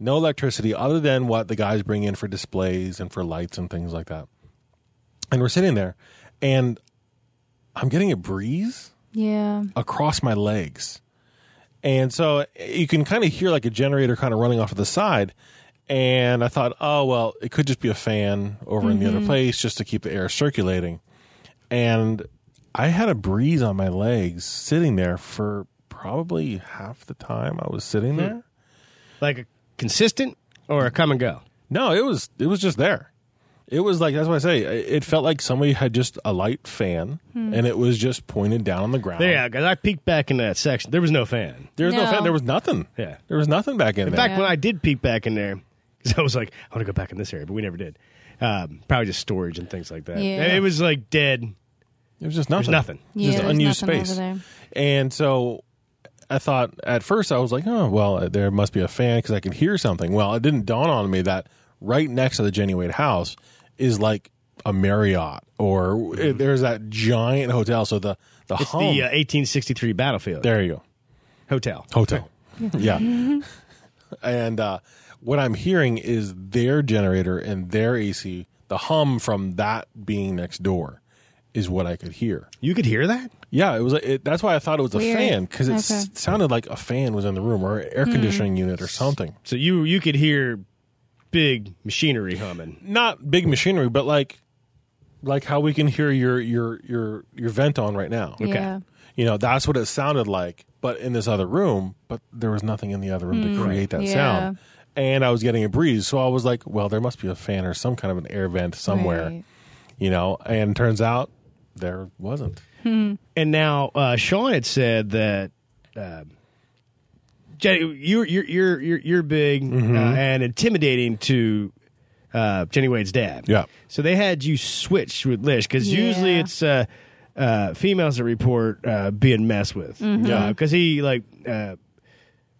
No electricity other than what the guys bring in for displays and for lights and things like that. And we're sitting there, and I'm getting a breeze Yeah. across my legs. And so eh, you can kind of hear like a generator kind of running off to the side. And I thought, oh, well, it could just be a fan over in the other mm-hmm. place just to keep the air circulating. And I had a breeze on my legs sitting there for probably half the time I was sitting there. like a consistent or a come and go. No, it was it was just there. It was like that's what I say. It felt like somebody had just a light fan, Hmm. and it was just pointed down on the ground. Yeah, because I peeked back in that section. There was no fan. there was no. No. fan. There was nothing. Yeah. there was nothing back in, In there. fact, when I did peek back in there, because I was like, I want to go back in this area, but we never did. Um, probably just storage and things like that. Yeah. And it was like dead. it was just nothing. nothing. Yeah, just there's unused nothing space. over there. And so I thought at first I was like, oh well, there must be a fan because I could hear something. Well, it didn't dawn on me that right next to the Jenny Wade house is like a Marriott or there's that giant hotel. So the the It's hum. the uh, 1863 battlefield there you go. hotel. hotel. yeah. and uh, what I'm hearing is their generator and their AC, the hum from that being next door, is what I could hear. You could hear that? Yeah, it was. It, that's why I thought it was a Weird. fan because it s- Okay. sounded like a fan was in the room or an air hmm. conditioning unit or something. So you you could hear big machinery humming. Not big machinery, but like like how we can hear your your your your vent on right now. Yeah. You know, that's what it sounded like, but in this other room, but there was nothing in the other room to hmm. create that Yeah. sound. And I was getting a breeze, so I was like, well, there must be a fan or some kind of an air vent somewhere, Right. you know, and turns out there wasn't. And now uh, Sean had said that uh, Jenny, you're you're you're you're, you're big Mm-hmm. uh, and intimidating to uh, Jenny Wade's dad. Yeah. So they had you switch with Lish because Yeah. usually it's uh, uh, females that report uh, being messed with. Mm-hmm. Yeah. Because he like, uh,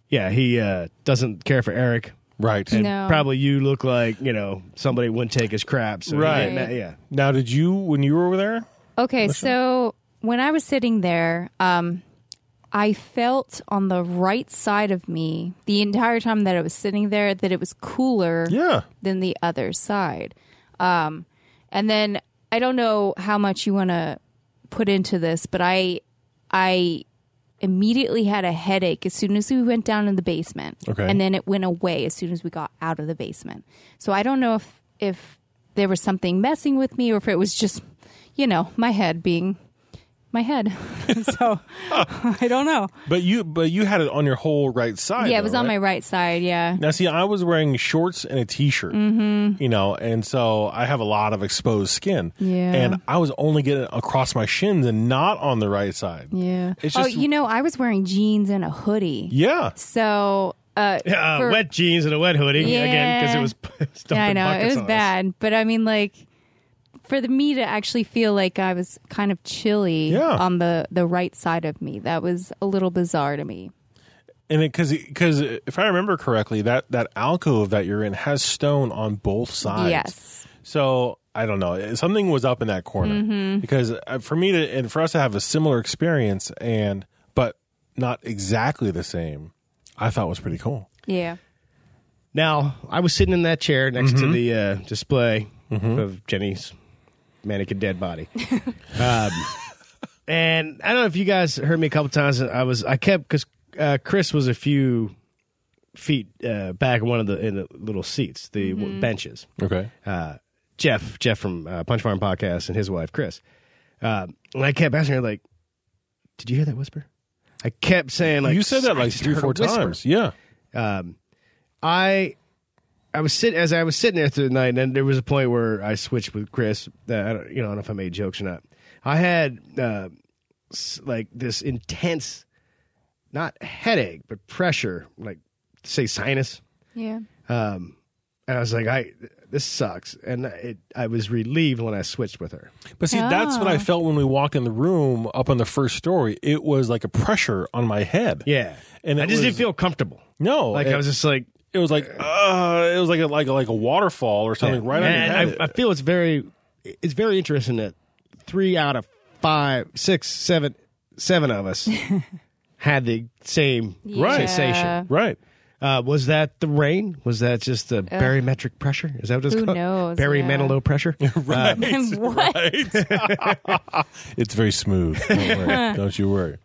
yeah, he uh, doesn't care for Eric. Right. And No. probably you look like you know somebody wouldn't take his crap. So he- Right. yeah. Now, did you, when you were over there? Okay, so when I was sitting there, um, I felt on the right side of me the entire time that I was sitting there that it was cooler Yeah. than the other side. Um, and then I don't know how much you want to put into this, but I, I immediately had a headache as soon as we went down in the basement. Okay. And then it went away as soon as we got out of the basement. So I don't know if, if there was something messing with me or if it was just, you know, my head being my head. so I don't know. But you, but you had it on your whole right side. Yeah, it though, was on right? my right side. Yeah. Now, see, I was wearing shorts and a t-shirt, Mm-hmm. you know, and so I have a lot of exposed skin. Yeah. And I was only getting across my shins and not on the right side. Yeah. It's oh, just- you know, I was wearing jeans and a hoodie. Yeah. So, uh, Uh, for- wet jeans and a wet hoodie again because it was yeah, I know it was bad, but I mean, like, for the, me to actually feel like I was kind of chilly Yeah. on the the right side of me, that was a little bizarre to me. And because because if I remember correctly, that that alcove that you're in has stone on both sides. Yes. So I don't know. Something was up in that corner Mm-hmm. because uh, for me to and for us to have a similar experience and but not exactly the same, I thought was pretty cool. Yeah. Now, I was sitting in that chair next Mm-hmm. to the uh, display of Jenny's mannequin dead body. um, and I don't know if you guys heard me a couple times. I was I kept because uh, Chris was a few feet uh, back in one of the in the little seats, the w benches. Okay. Uh, Jeff, Jeff from uh, Punch Farm Podcast, and his wife Chris. Uh, and I kept asking her like, "Did you hear that whisper?" I kept saying like, you said that like three, heard four times. Yeah. um, I I was sit as I was sitting there through the night, and then there was a point where I switched with Chris. That I don't, you know, I don't know if I made jokes or not. I had uh, like this intense, not headache, but pressure, like say sinus. Yeah. Um, and I was like, I this sucks, and it, I was relieved when I switched with her. But see, that's what I Ah. felt when we walked in the room up on the first story. It was like a pressure on my head. Yeah, And I just was- didn't feel comfortable. No, Like it, I was just like, it was like uh, it was like a, like a, like a waterfall or something right on your head. I, I feel it's very, it's very interesting that three out of five, six, seven, seven of us had the same Right. sensation. right. Uh, was that the rain? Was that just the barometric pressure? Is that what it's Who called? knows? Barometric pressure. right. what? It's very smooth. Don't, worry. Don't you worry.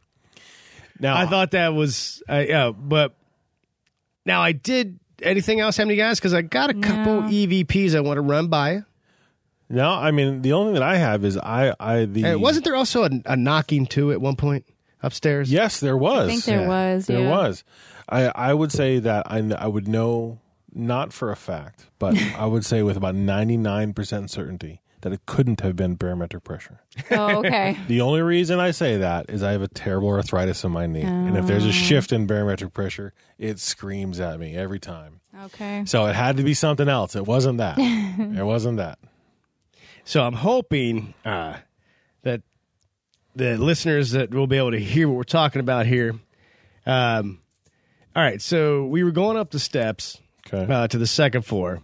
Now I thought that was, uh, yeah, but now I did. Anything else happen to you guys? Because I got a couple No. EVPs I want to run by you. No, I mean the only thing that I have is I I the wasn't there also a, a knocking too at one point upstairs? Yes, there was. I think there Yeah. was. There yeah. was. I I would say that I I would know not for a fact, but I would say with about 99% certainty that it couldn't have been barometric pressure. Oh, okay. The only reason I say that is I have a terrible arthritis in my knee. And if there's a shift in barometric pressure, it screams at me every time. Okay. So it had to be something else. It wasn't that. it wasn't that. So I'm hoping uh, that the listeners that will be able to hear what we're talking about here. Um, all right, so we were going up the steps Okay. uh, to the second floor,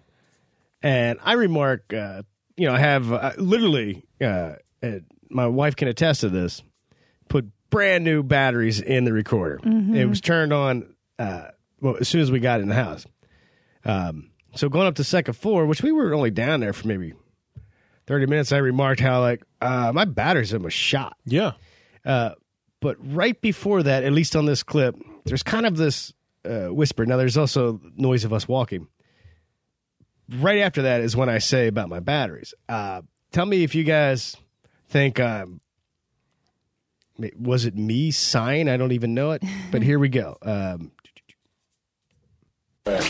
and I remark, uh, you know, I have uh, literally, uh, uh, my wife can attest to this, put brand new batteries in the recorder. It was turned on uh, well as soon as we got in the house. Um, so going up to the second floor, which we were only down there for maybe 30 minutes, I remarked how, like, uh, my batteries almost shot. Yeah. But right before that, at least on this clip, there's kind of this uh, whisper. Now, there's also noise of us walking. Right after that is when I say about my batteries. Uh, tell me if you guys think, um, was it me sign? I don't even know it. But here we go. Um, I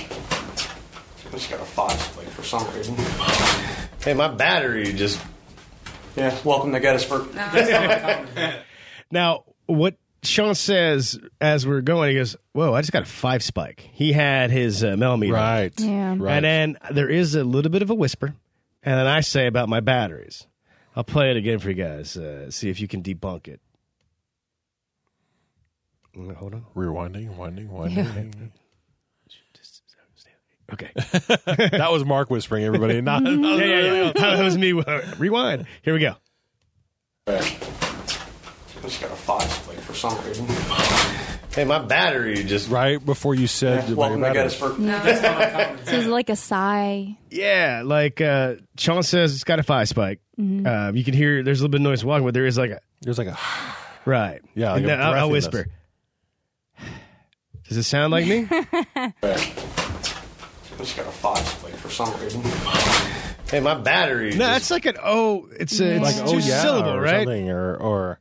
just got a five like for some reason. hey, my battery just Yeah, welcome to Gettysburg. Now, what Sean says as we're going, he goes, "Whoa, I just got a five spike." He had his uh, Mel meter, Right. Yeah. Right. And then there is a little bit of a whisper, and then I say about my batteries. I'll play it again for you guys. Uh, see if you can debunk it. Hold on. Rewinding, winding, winding. Okay. that was Mark whispering, everybody. Not, yeah, yeah, yeah. That was me. Rewind. Here we go. I just got a five like for some reason. Hey, my battery just. right before you said Yeah, about welcome your to batteries. Gettysburg. So it's like a sigh. Yeah, like uh, Sean says, it's got a five spike. Uh, you can hear there's a little bit of noise walking, but there is like a There's like a right. Yeah, like And a then I'll, I'll breathiness. whisper. Does it sound like me? I just got a five spike for some reason. hey, my battery. No, it's like an oh. It's a like it's oh two yeah syllable, or right? something or or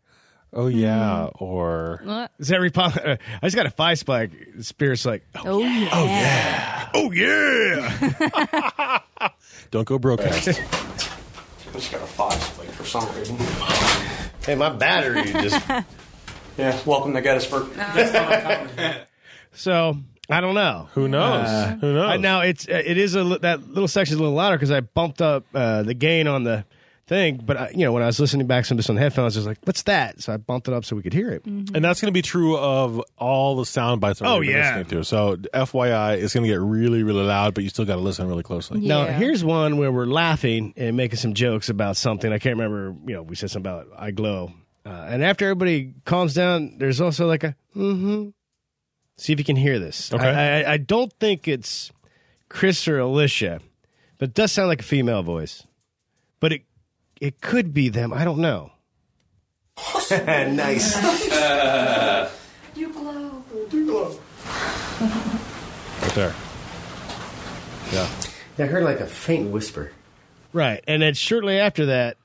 oh yeah or Uh, Is every pop? I just got a five spike. Spirit's like, oh, Oh, yeah. oh yeah. don't go broadcast. I just got a five like for some reason. hey, my battery just. Yeah, welcome to Gettysburg. so I don't know. Who knows? Who knows? Uh, now it's uh, it is a li- that little section's a little louder because I bumped up uh, the gain on the thing. But I, you know, when I was listening back to this on the headphones, I was like, "What's that?" So I bumped it up so we could hear it. and that's going to be true of all the sound bites that Oh, we're yeah. listening to. So FYI, it's going to get really, really loud, but you still got to listen really closely. Yeah. Now here's one where we're laughing and making some jokes about something. I can't remember. You know, we said something about I glow, uh, and after everybody calms down, there's also like a mm-hmm. See if you can hear this. Okay. I, I, I don't think it's Chris or Alicia, but it does sound like a female voice. But it it could be them. I don't know. nice. You glow. You glow. Right there. Yeah. I heard like a faint whisper. Right, and then shortly after that,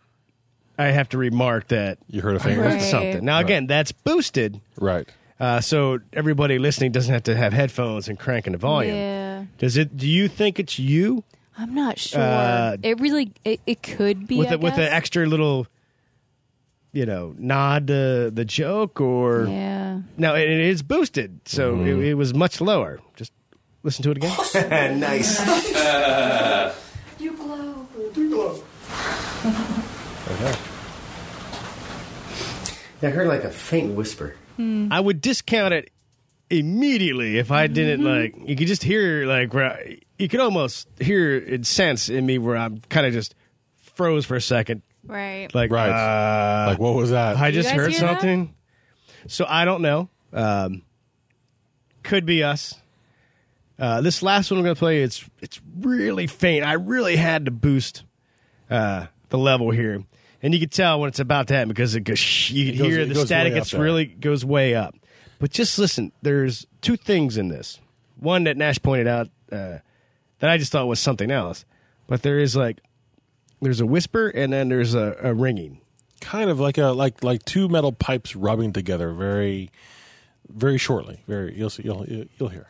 I have to remark that You heard a finger? heard Right. something. Now again, that's boosted. Right. Uh, so everybody listening doesn't have to have headphones and cranking the volume. Yeah. Does it? Do you think it's you I'm not sure. Uh, it really, it, it could be. with I the, with the guess. extra little, you know, nod to the joke, or Yeah. no? It, it is boosted, so Mm-hmm. it, it was much lower. Just listen to it again. nice. Uh, you glow. You glow. okay. I heard like a faint whisper. I would discount it immediately if I didn't like. You could just hear like where I, you could almost hear it sense in me where I'm kind of just froze for a second, Right. like Right. uh, like, what was that? I just guys heard hear that? something. So I don't know. Um, could be us. Uh, this last one I'm going to play, it's it's really faint. I really had to boost uh, the level here, and you can tell when it's about to happen because it goes. You can goes- hear it the goes static. way up It's there. really goes way up. But just listen. There's two things in this. One that Nash pointed out uh, that I just thought was something else, but there is like there's a whisper and then there's a, a ringing. kind of like a like like two metal pipes rubbing together very very shortly. Very you'll see you'll you'll hear.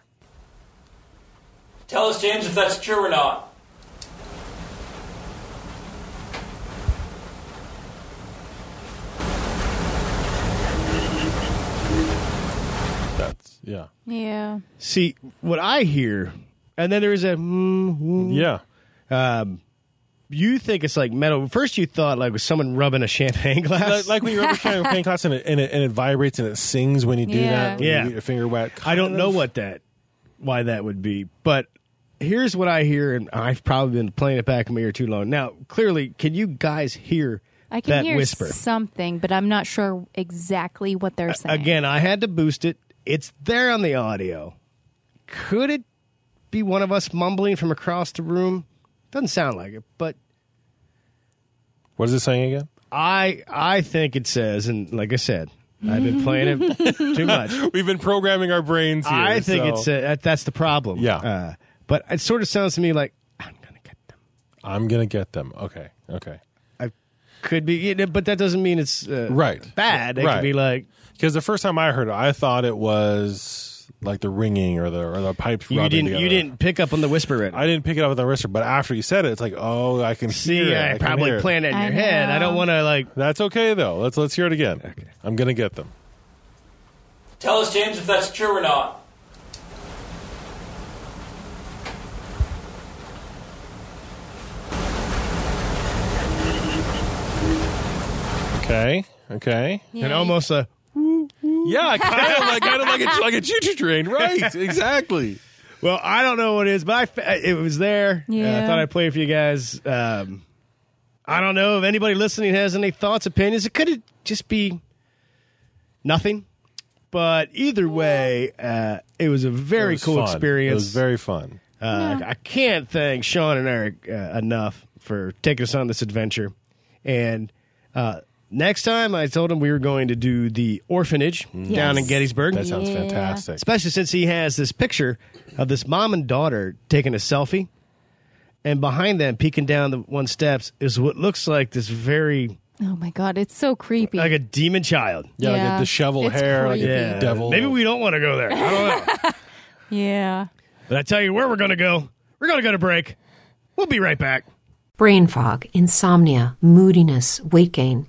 Tell us, James, if that's true or not. That's yeah, Yeah. See, what I hear, and then there's a. Mm, mm, yeah. you think it's like metal. First, you thought like was someone rubbing a champagne glass. Like, like when you're rubber champagne glass and it, and, it, and it vibrates and it sings when you do Yeah. that. when you Yeah. get your finger wet. I don't kind know what that, why that would be, but here's what I hear, and I've probably been playing it back in my ear too long. Now, clearly, can you guys hear I can that hear whisper? something, but I'm not sure exactly what they're saying. Again, I had to boost it. It's there on the audio. Could it be one of us mumbling from across the room? Doesn't sound like it, but What is it saying again? I I think it says, and like I said, I've been playing it too much. We've been programming our brains here. I think so- it's uh, that, that's the problem. Yeah. uh, but it sort of sounds to me like I'm gonna get them. I'm gonna get them. Okay, okay. I could be, but that doesn't mean it's uh, Right. bad. It Right. could be like Because the first time I heard it, I thought it was like the ringing or the or the pipes. you didn't together. you didn't pick up on the whisper. Right? I didn't pick it up with the whisper, but after you said it, it's like, oh, I can see. hear it. I can probably hear it. it in I your head. I don't want to like. That's okay though. Let's let's hear it again. Okay. I'm gonna get them. Tell us, James, if that's true or not. Okay. Okay. And almost a Yeah, kind of like kind of like a like a choo choo train. Right. Exactly. well, I don't know what it is, but I fe- it was there. Uh, I thought I'd play it for you guys. Um, I don't know if anybody listening has any thoughts, opinions. It could just be nothing, but either way, uh, it was a very was cool fun. experience. It was very fun. Uh, I can't thank Sean and Eric uh, enough for taking us on this adventure. And uh, next time, I told him we were going to do the orphanage down in Gettysburg. That sounds Yeah. fantastic. Especially since he has this picture of this mom and daughter taking a selfie. And behind them, peeking down the one steps, is what looks like this very, Oh my god, it's so creepy. like a demon child. Yeah, like Yeah. a disheveled It's hair, like a Yeah. devil. Maybe we don't want to go there. I don't know. yeah. but I tell you where we're going to go. We're going to go to break. We'll be right back. Brain fog, insomnia, moodiness, weight gain.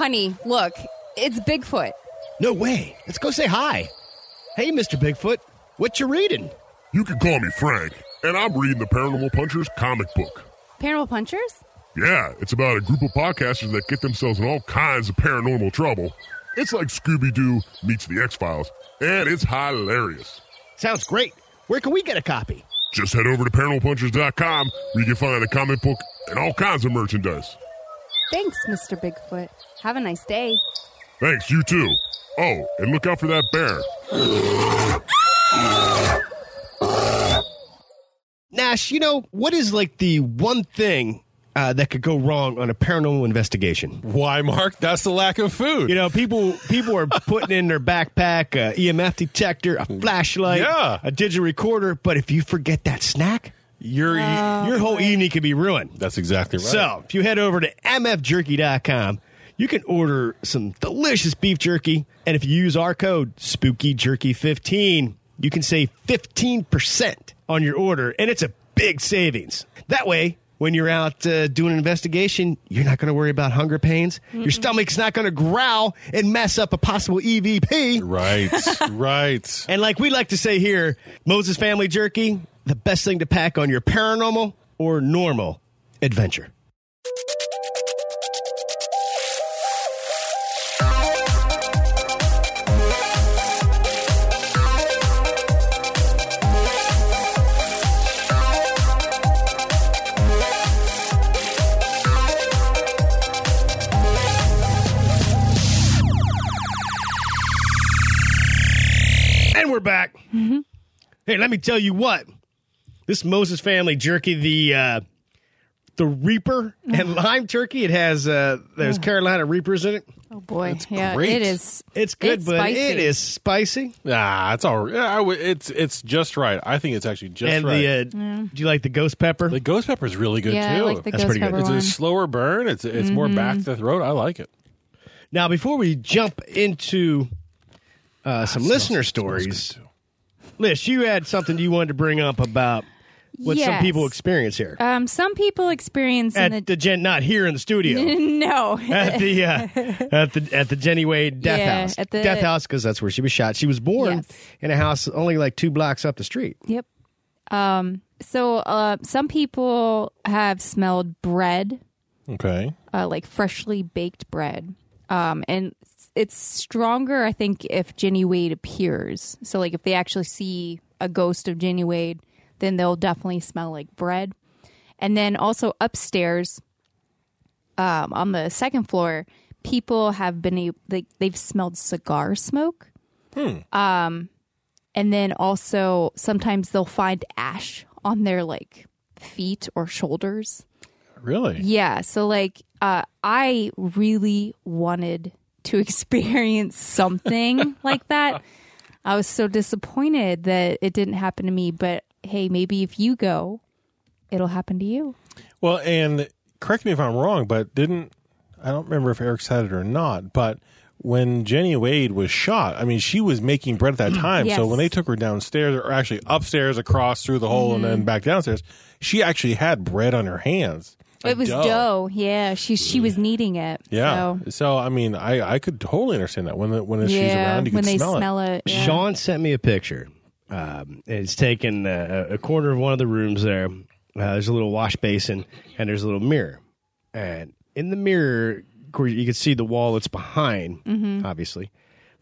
Honey, look. It's Bigfoot. No way. Let's go say hi. Hey, Mr. Bigfoot. What you reading? You can call me Frank, and I'm reading the Paranormal Punchers comic book. Paranormal Punchers? Yeah, it's about a group of podcasters that get themselves in all kinds of paranormal trouble. It's like Scooby Doo meets the X Files, and it's hilarious. Sounds great. Where can we get a copy? Just head over to paranormalpunchers.com where you can find the comic book and all kinds of merchandise. Thanks, Mr. Bigfoot. Have a nice day. Thanks, you too. Oh, and look out for that bear. Nash, you know, what is like the one thing uh, that could go wrong on a paranormal investigation? Why, Mark? That's the lack of food. You know, people people are putting in their backpack a EMF detector, a flashlight, Yeah. a digital recorder, but if you forget that snack, You're your whole evening could be ruined. That's exactly right. So, if you head over to mfjerky.com, you can order some delicious beef jerky. And if you use our code SpookyJerky15, you can save 15% on your order. And it's a big savings. That way, when you're out uh, doing an investigation, you're not going to worry about hunger pains. Your stomach's not going to growl and mess up a possible EVP. right, right. And like we like to say here, Moses Family Jerky, the best thing to pack on your paranormal or normal adventure. And we're back. Hey, let me tell you what. this Moses family jerky, the uh, the Reaper and lime turkey. It has uh, there's Carolina Reapers in it. Oh boy, yeah, great. it is. It's good, It's but spicy. it is spicy. Ah, it's all. Yeah, I w- it's it's just right. I think it's actually just and right. the uh, do you like the ghost pepper? the ghost pepper is really good yeah, too. I like the That's ghost pretty good. pepper it's one. a slower burn. It's it's more back to the throat. I like it. now, before we jump into uh, some listener stories, too. Liz, you had something you wanted to bring up about what some people experience here Um, some people experience in at the Gen, not here in the studio. no. at the uh, at the at the Jenny Wade death Yeah, house. at the- death house because that's where she was shot. She was born Yes. in a house only like two blocks up the street. Yep. Um, so uh, some people have smelled bread, Okay. uh, like freshly baked bread. Um, and it's stronger, I think, if Jenny Wade appears. So, like, if they actually see a ghost of Jenny Wade, then they'll definitely smell like bread. And then also upstairs, um, on the second floor, people have been able, like, they've smelled cigar smoke. Um, and then also sometimes they'll find ash on their like feet or shoulders. Really? Yeah. So like uh I really wanted to experience something like that. I was so disappointed that it didn't happen to me, but hey, maybe if you go, it'll happen to you. Well, and correct me if I'm wrong, but didn't I don't remember if Eric said it or not, but when Jenny Wade was shot, I mean, she was making bread at that time. Yes. So when they took her downstairs, or actually upstairs across through the hole and Mm-hmm. then back downstairs, she actually had bread on her hands. It was dough. Yeah, she she was kneading it. Yeah. So, So, I mean, I, I could totally understand that when the, when she's yeah, around, you when can they smell, smell it. it. yeah. Sean sent me a picture. Um, it's taken uh, a corner of one of the rooms there. Uh, there's a little wash basin and there's a little mirror. And in the mirror, of course, you can see the wall that's behind, Mm-hmm. obviously.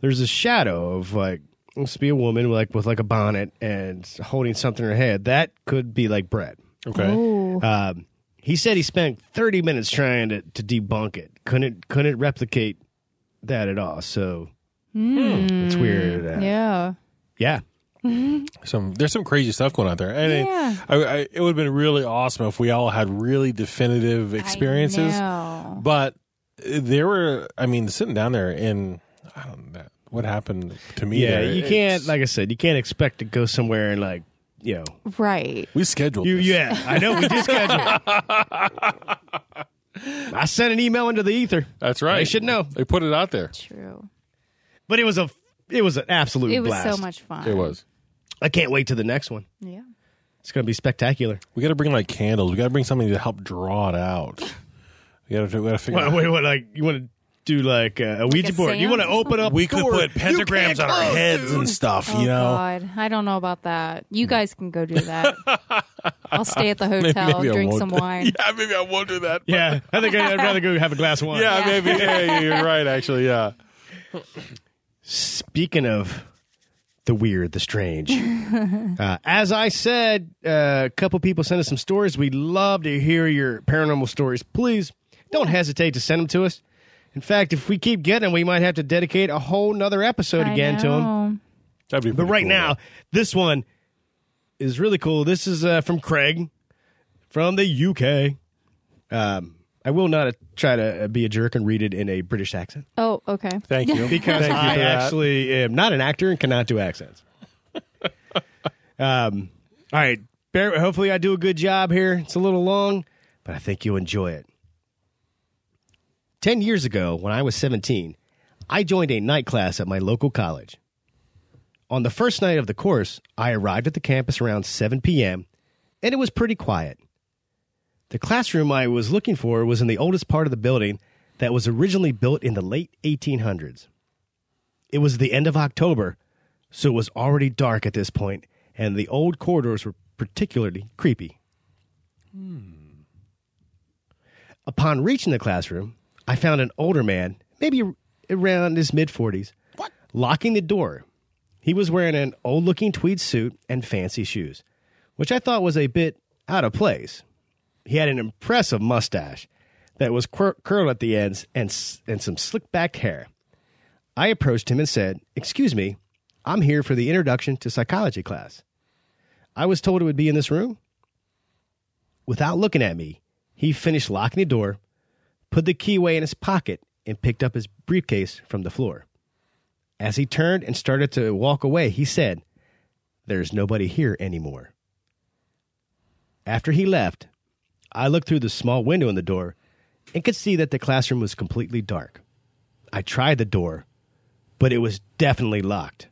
There's a shadow of like, this be a woman like with like a bonnet and holding something in her head. That could be like bread. Okay. Ooh. Um, he said he spent 30 minutes trying to, to debunk it. Couldn't couldn't replicate that at all. So it's weird. Uh. Yeah. yeah. some there's some crazy stuff going on there, and it- I, I, it would have been really awesome if we all had really definitive experiences. know. But there were, I mean, sitting down there in I don't know what happened to me. Yeah, there, you can't, like I said, you can't expect to go somewhere and like, you know, Right. we scheduled. you. this. Yeah, I know we did schedule. I sent an email into the ether, that's right. They should know. They put it out there. True. but it was a, it was an absolute It was blast. so much fun. It was. I can't wait to the next one. Yeah. It's going to be spectacular. We got to bring like candles. We got to bring something to help draw it out. We got to. We got to figure. What, out. wait, what, like you want to do like uh, a Ouija a board? You want to open up? We a could door. put pentagrams on our close, heads dude. and stuff. Oh you know. God, I don't know about that. You guys can go do that. I'll stay at the hotel, maybe I drink some wine. Yeah, maybe I won't do that. Yeah, I think I'd rather go have a glass of wine. Yeah, Yeah. maybe. Yeah, yeah, you're right. Actually, yeah. Speaking of the weird, the strange, uh, as I said, uh, a couple people sent us some stories. We'd love to hear your paranormal stories. Please don't hesitate to send them to us. In fact, if we keep getting them, we might have to dedicate a whole nother episode I again to them. That'd be. But right cool, now, this one is really cool. This is uh, from Craig from the UK. Um, I will not uh, try to uh, be a jerk and read it in a British accent Oh, okay. Thank you. because Thank you I for that. actually am not an actor and cannot do accents. um, all right, bear, hopefully I do a good job here. It's a little long, but I think you'll enjoy it. Ten years ago, when I was 17, I joined a night class at my local college. On the first night of the course, I arrived at the campus around 7 p.m., and it was pretty quiet. The classroom I was looking for was in the oldest part of the building that was originally built in the late 1800s. It was the end of October, so it was already dark at this point, and the old corridors were particularly creepy. Hmm. Upon reaching the classroom, I found an older man, maybe around his mid 40s, locking the door. He was wearing an old looking tweed suit and fancy shoes, which I thought was a bit out of place. He had an impressive mustache that was cur- curled at the ends and, s- and some slick back hair. I approached him and said, Excuse me, I'm here for the introduction to psychology class. I was told it would be in this room. without looking at me, he finished locking the door, put the key away in his pocket, and picked up his briefcase from the floor. As he turned and started to walk away, he said, There's nobody here anymore. After he left, I looked through the small window in the door and could see that the classroom was completely dark. I tried the door, but it was definitely locked.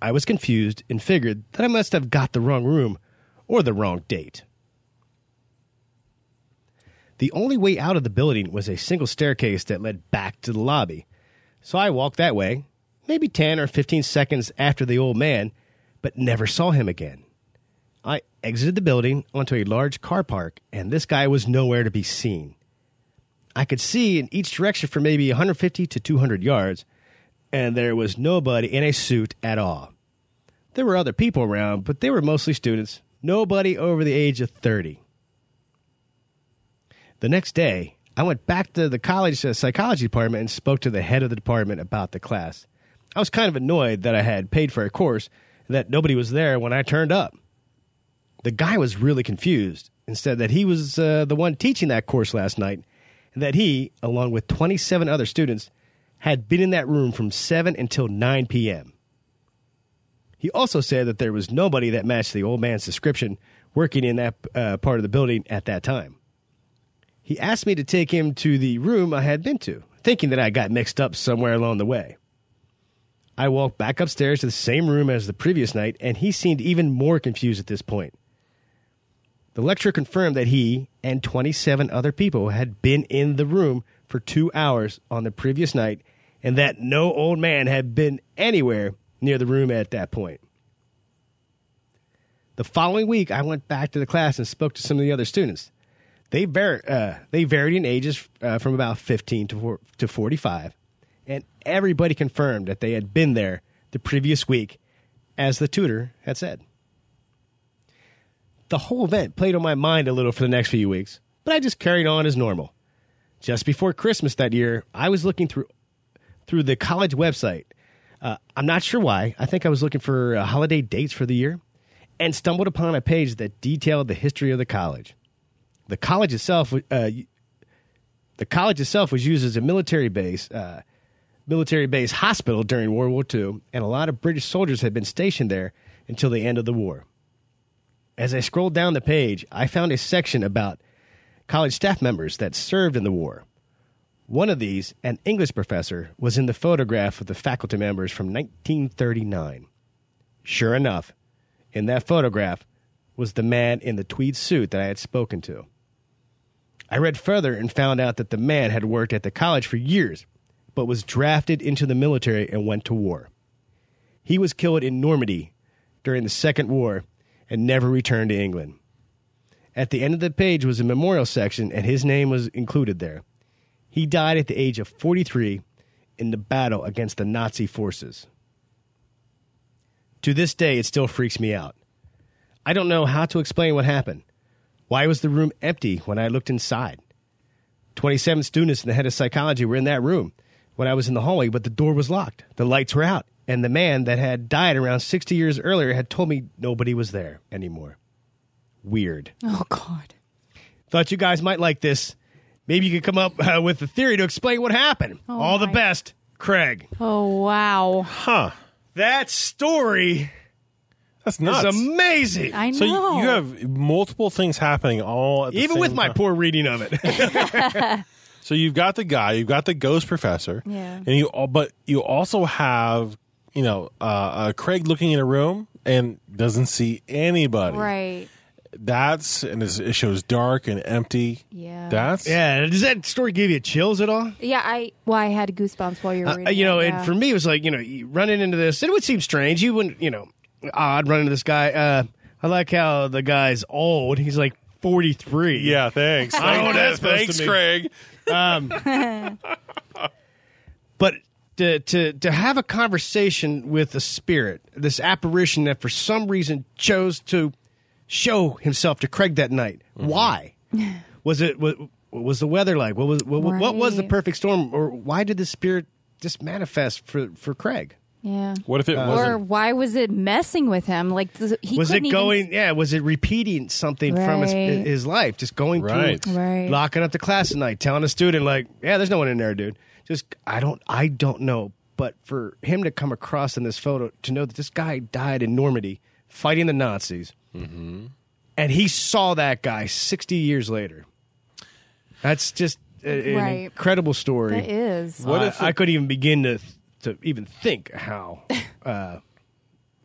I was confused and figured that I must have got the wrong room or the wrong date. The only way out of the building was a single staircase that led back to the lobby. So I walked that way, maybe 10 or 15 seconds after the old man, but never saw him again. I exited the building onto a large car park, and this guy was nowhere to be seen. I could see in each direction for maybe 150 to 200 yards, and there was nobody in a suit at all. There were other people around, but they were mostly students, nobody over the age of 30. The next day, I went back to the college uh, psychology department and spoke to the head of the department about the class. I was kind of annoyed that I had paid for a course and that nobody was there when I turned up. The guy was really confused and said that he was uh, the one teaching that course last night and that he, along with 27 other students, had been in that room from 7 until 9 p.m. He also said that there was nobody that matched the old man's description working in that uh, part of the building at that time. He asked me to take him to the room I had been to, thinking that I got mixed up somewhere along the way. I walked back upstairs to the same room as the previous night, and he seemed even more confused at this point. The lecturer confirmed that he and 27 other people had been in the room for two hours on the previous night, and that no old man had been anywhere near the room at that point. The following week, I went back to the class and spoke to some of the other students. They, var- uh, they varied in ages uh, from about 15 to, to 45, and everybody confirmed that they had been there the previous week, as the tutor had said. The whole event played on my mind a little for the next few weeks, but I just carried on as normal. Just before Christmas that year, I was looking through through the college website. Uh, I'm not sure why. I think I was looking for uh, holiday dates for the year, and stumbled upon a page that detailed the history of the college. The college itself, uh, the college itself was used as a military base, uh, military base hospital during World War II, and a lot of British soldiers had been stationed there until the end of the war. As I scrolled down the page, I found a section about college staff members that served in the war. One of these, an English professor, was in the photograph of the faculty members from 1939. Sure enough, in that photograph was the man in the tweed suit that I had spoken to. I read further and found out that the man had worked at the college for years, but was drafted into the military and went to war. He was killed in Normandy during the Second War and never returned to England. At the end of the page was a memorial section, and his name was included there. He died at the age of 43 in the battle against the Nazi forces. To this day, it still freaks me out. I don't know how to explain what happened. Why was the room empty when I looked inside? 27 students and the head of psychology were in that room when I was in the hallway, but the door was locked. The lights were out, and the man that had died around 60 years earlier had told me nobody was there anymore. Weird. Oh, God. Thought you guys might like this. Maybe you could come up uh, with a theory to explain what happened. Oh, All the best, Craig. Oh, wow. Huh. That story That's is nuts. amazing. I know. so you, you have multiple things happening all at the Even with same my time. poor reading of it. So you've got the guy, you've got the ghost professor, Yeah. and you al- but you also have you know uh, uh, Craig looking in a room and doesn't see anybody. Right. That's and it's, it shows dark and empty. Yeah. That's yeah, does that story give you chills at all? Yeah, I well, I had goosebumps while you were Uh, reading. you know, it, and for me, it was like, you know, you running into this, it would seem strange. You wouldn't, you know, odd running into this guy. Uh, I like how the guy's old. He's like 43. yeah. Thanks. I don't know that's thanks, to mean. Craig. But to, to, to have a conversation with a spirit, this apparition that for some reason chose to show himself to Craig that night. Mm-hmm. Why? Was it, was, what was the weather like? What was, what, what was the perfect storm? Or why did the spirit just manifest for, for Craig? Yeah. What if it Uh, or wasn't? why was it messing with him? Like th- he was it couldn't even- going? yeah, was it repeating something from his, Right. his life? Just going Right. through, Right. locking up the class at night, telling a student like, "Yeah, there's no one in there, dude." Just I don't, I don't know. But for him to come across in this photo to know that this guy died in Normandy fighting the Nazis, Mm-hmm. and he saw that guy 60 years later. That's just a- an Right. incredible story. That is. What I- if it- I couldn't even begin to to even think how uh,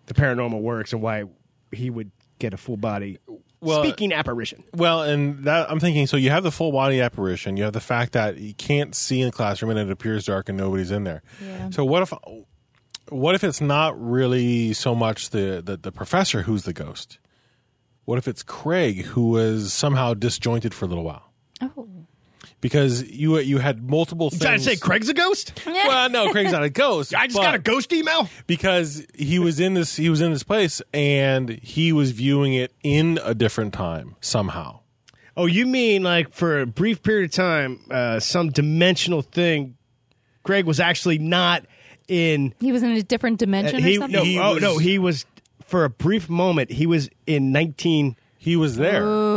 the paranormal works and why he would get a full body Well, speaking apparition. Well, and that I'm thinking. So you have the full body apparition. You have the fact that you can't see in the classroom and it appears dark and nobody's in there. Yeah. So what if, what if it's not really so much the, the the professor who's the ghost? What if it's Craig who was somehow disjointed for a little while? Oh. Because you you had multiple You things. trying to say Craig's a ghost? Well, no, Craig's not a ghost. I just got a ghost email. because he was in this he was in this place and he was viewing it in a different time somehow. Oh, you mean like for a brief period of time, uh, some dimensional thing? Greg was actually not in. He was in a different dimension he, or something. no, oh no, he was for a brief moment. He was in nineteen. He was there. Ooh.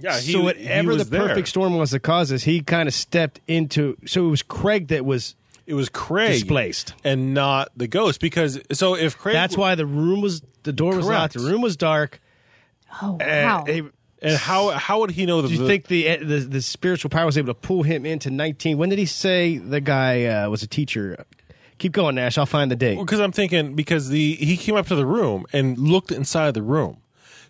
Yeah, he, so he whatever the there. perfect storm was that caused this, he kind of stepped into. So it was Craig that was It was Craig displaced. and not the ghost because so if Craig That's why the room was the door was locked. The room was dark. Oh and wow. and how how would he know that do you the, think the, the the spiritual power was able to pull him into nineteen? When did he say the guy uh, was a teacher? Keep going, Nash. I'll find the date. because I'm thinking because the he came up to the room and looked inside the room.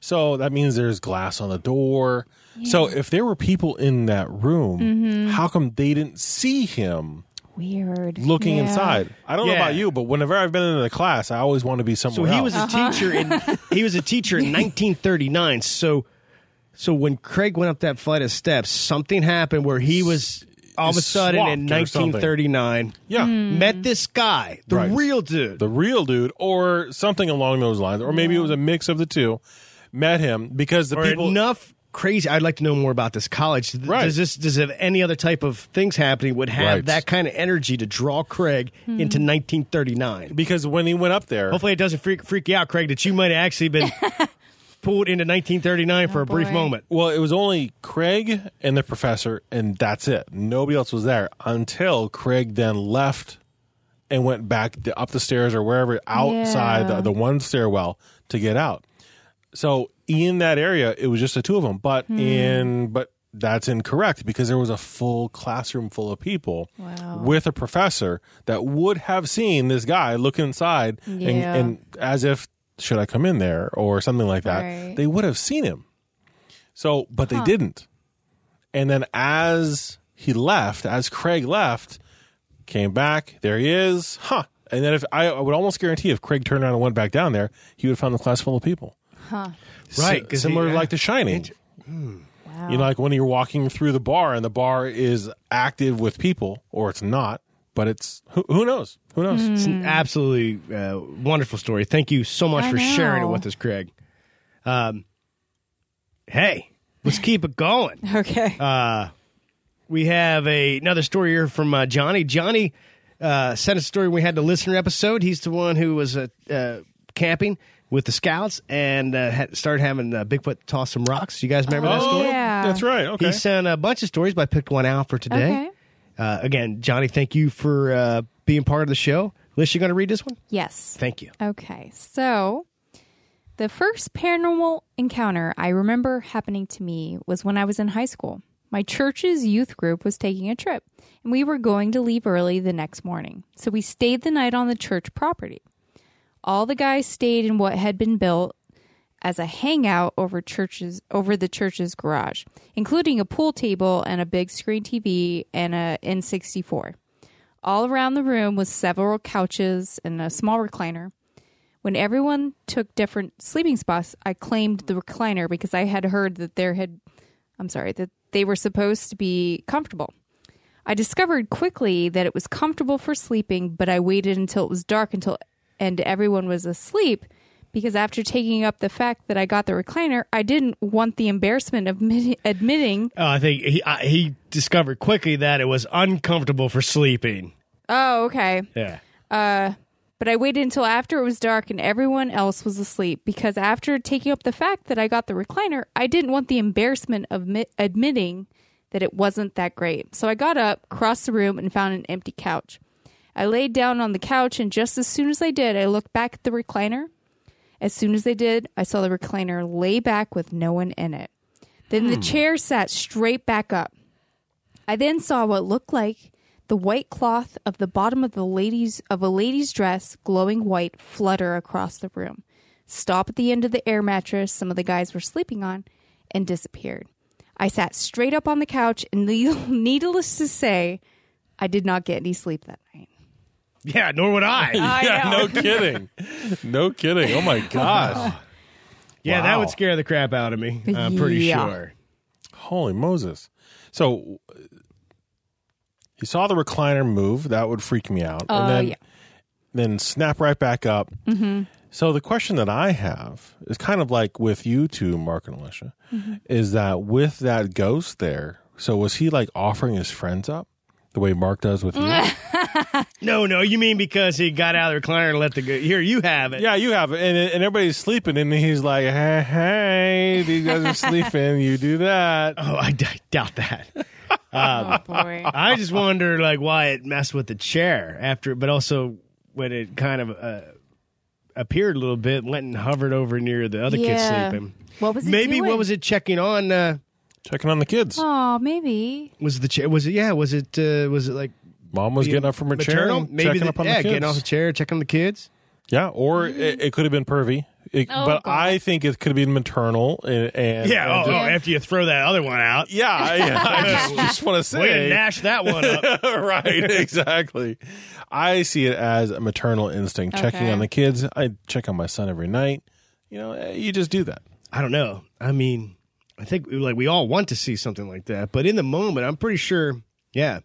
So that means there's glass on the door. So if there were people in that room, Mm-hmm. how come they didn't see him Weird. looking Yeah. inside? I don't know about you, but whenever I've been in a class, I always want to be So he else. was a teacher in he was a teacher in 1939. So so when Craig went up that flight of steps, something happened where he was all of a sudden in Swapped or something. 1939 yeah. met this guy, the Right. real dude. the real dude or something along those lines or maybe it was a mix of the two met him because the or people enough crazy. I'd like to know more about this college. Right. Does this does it have any other type of things happening would have Right. that kind of energy to draw Craig hmm. into 1939? because when he went up there Hopefully, it doesn't freak freak you out, Craig, that you might have actually been pulled into 1939 for a brief oh, moment. well it was only craig and the professor and that's it nobody else was there until craig then left and went back up the stairs or wherever outside Yeah. the, the one stairwell to get out so in that area it was just the two of them. But hmm. in but that's incorrect because there was a full classroom full of people Wow. with a professor that would have seen this guy look inside and, Yeah. and as if should I come in there? or something like that. Right. they would have seen him. So but they didn't. And then as he left as Craig left came back there he is. Huh. And then if I, I would almost guarantee if Craig turned around and went back down there he would have found the class full of people. Huh. Right, Si- 'cause similar he- like The Shining Wow. you know, like when you're walking through the bar and the bar is active with people, or it's not, but it's who, who knows? Who knows? It's an absolutely uh, wonderful story. Thank you so much I for sharing it with us, Craig. Um, hey, let's keep it going. Okay. Uh, we have a, another story here from uh, Johnny. Johnny uh, sent us a story we had the listener episode. He's the one who was uh, uh, camping with the scouts and uh, had started having uh, Bigfoot toss some rocks. You guys remember that Oh, story? yeah. That's right. Okay. He sent a bunch of stories, but I picked one out for today. Okay. Uh, again, Johnny, thank you for uh, being part of the show. Liz, you going to read this one? yes. Thank you. Okay, so the first paranormal encounter I remember happening to me was when I was in high school. My church's youth group was taking a trip, and we were going to leave early the next morning. So we stayed the night on the church property. All the guys stayed in what had been built as a hangout over churches over the church's garage, including a pool table and a big screen TV and a N64. All around the room was several couches and a small recliner. When everyone took different sleeping spots, I claimed the recliner because I had heard that there had I'm sorry, that they were supposed to be comfortable. I discovered quickly that it was comfortable for sleeping, but I waited until it was dark until and everyone was asleep because after taking up the fact that I got the recliner, I didn't want the embarrassment of admi- admitting, Oh, I think he uh, he discovered quickly that it was uncomfortable for sleeping. "Oh, okay." Yeah. Uh, but I waited until after it was dark and everyone else was asleep because after taking up the fact that I got the recliner, I didn't want the embarrassment of mi- admitting that it wasn't that great. So I got up, crossed the room, and found an empty couch. I laid down on the couch, and just as soon as I did, I looked back at the recliner. As soon as I did, I saw the recliner lay back with no one in it. Then the hmm. chair sat straight back up. I then saw what looked like the white cloth of the bottom of the lady's of a lady's dress glowing white flutter across the room, stop at the end of the air mattress some of the guys were sleeping on, and disappeared. I sat straight up on the couch, and needless to say, I did not get any sleep that night. Yeah, nor would I. yeah, no kidding. No kidding. Oh my gosh. yeah, that would scare the crap out of me. I'm pretty Yeah. sure. Holy Moses. So you saw the recliner move. That would freak me out. Oh, and then, yeah. then snap right back up. Mm-hmm. So the question that I have is kind of like with you two, Mark and Alicia, Mm-hmm. is that with that ghost there, so was he like offering his friends up the way Mark does with you? No, no, you mean because he got out of the recliner and let the go- here you have it. yeah, you have it. And, and everybody's sleeping, and he's like, hey, hey, these guys are sleeping. You do that. Oh, I, d- I doubt that. Oh boy. I just wonder like why it messed with the chair after, but also when it kind of uh, appeared a little bit, went and hovered over near the other kids Yeah. sleeping. What was it Maybe doing? what was it checking on? Uh, Checking on the kids. Oh, maybe. was the chair? Was it? Yeah. Was it? Uh, was it like Mom was getting up from her chair and Maybe checking the, up on yeah, the kids. getting off the chair, checking on the kids. Yeah, or it, it could have been pervy. It- Oh, but God. I think it could have been maternal. And, and Yeah. and Oh, just- oh, after you throw that other one out, yeah, yeah. I just, just want to say, way to say, nash that one up. right? Exactly. I see it as a maternal instinct, checking Okay. on the kids. I check on my son every night. You know, eh, you just do that. I don't know. I mean, I think like we all want to see something like that, but in the moment, I'm pretty sure. Yeah,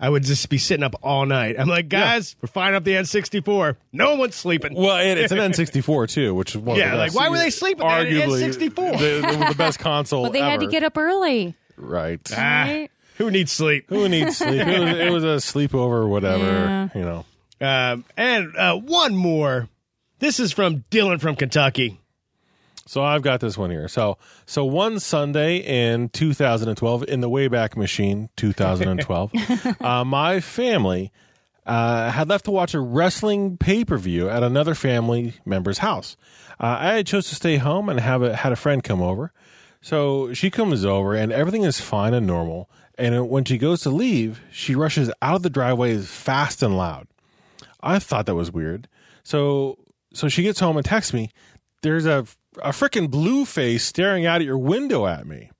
I would just be sitting up all night. I'm like, guys, we're firing up the N64. No one's sleeping. Well, and it's an N64 too, which is one of Yeah, the like, why were they sleeping? They had Arguably, N64. the, the, the best console. Well, they had to get up early. right. Ah, Right? who needs sleep? Who needs sleep? It was, it was a sleepover or whatever. Yeah. You know. Um, and uh, one more. This is from Dylan from Kentucky. So I've got this one here. So so one Sunday in 2012 in the Wayback Machine 2012, uh, my family uh, had left to watch a wrestling pay per view at another family member's house. Uh, I had chose to stay home and have a, had a friend come over. So she comes over and everything is fine and normal. And when she goes to leave, she rushes out of the driveway fast and loud. I thought that was weird. So so she gets home and texts me, there's a a freaking blue face staring out at your window at me.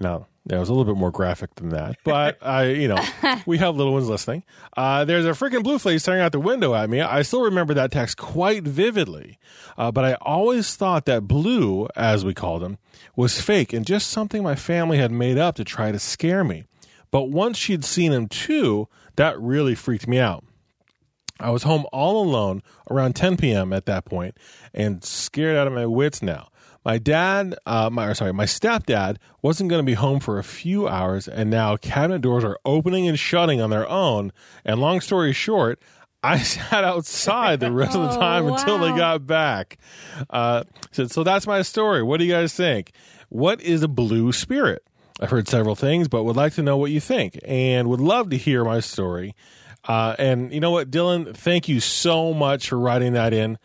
Now, that was a little bit more graphic than that, but I, you know, we have little ones listening. Uh, there's a freaking blue face staring out the window at me. I still remember that text quite vividly, uh, but I always thought that blue, as we called him, was fake and just something my family had made up to try to scare me. But once she'd seen him too, that really freaked me out. I was home all alone around 10 p.m. at that point and scared out of my wits now. My dad, uh, my or sorry, my stepdad wasn't going to be home for a few hours, and now cabinet doors are opening and shutting on their own. And long story short, I sat outside the rest of the Oh, time until they got back. Uh, so, so that's my story. What do you guys think? What is a blue spirit? I've heard several things, but would like to know what you think, and would love to hear my story. Uh, and you know what, Dylan, thank you so much for writing that in.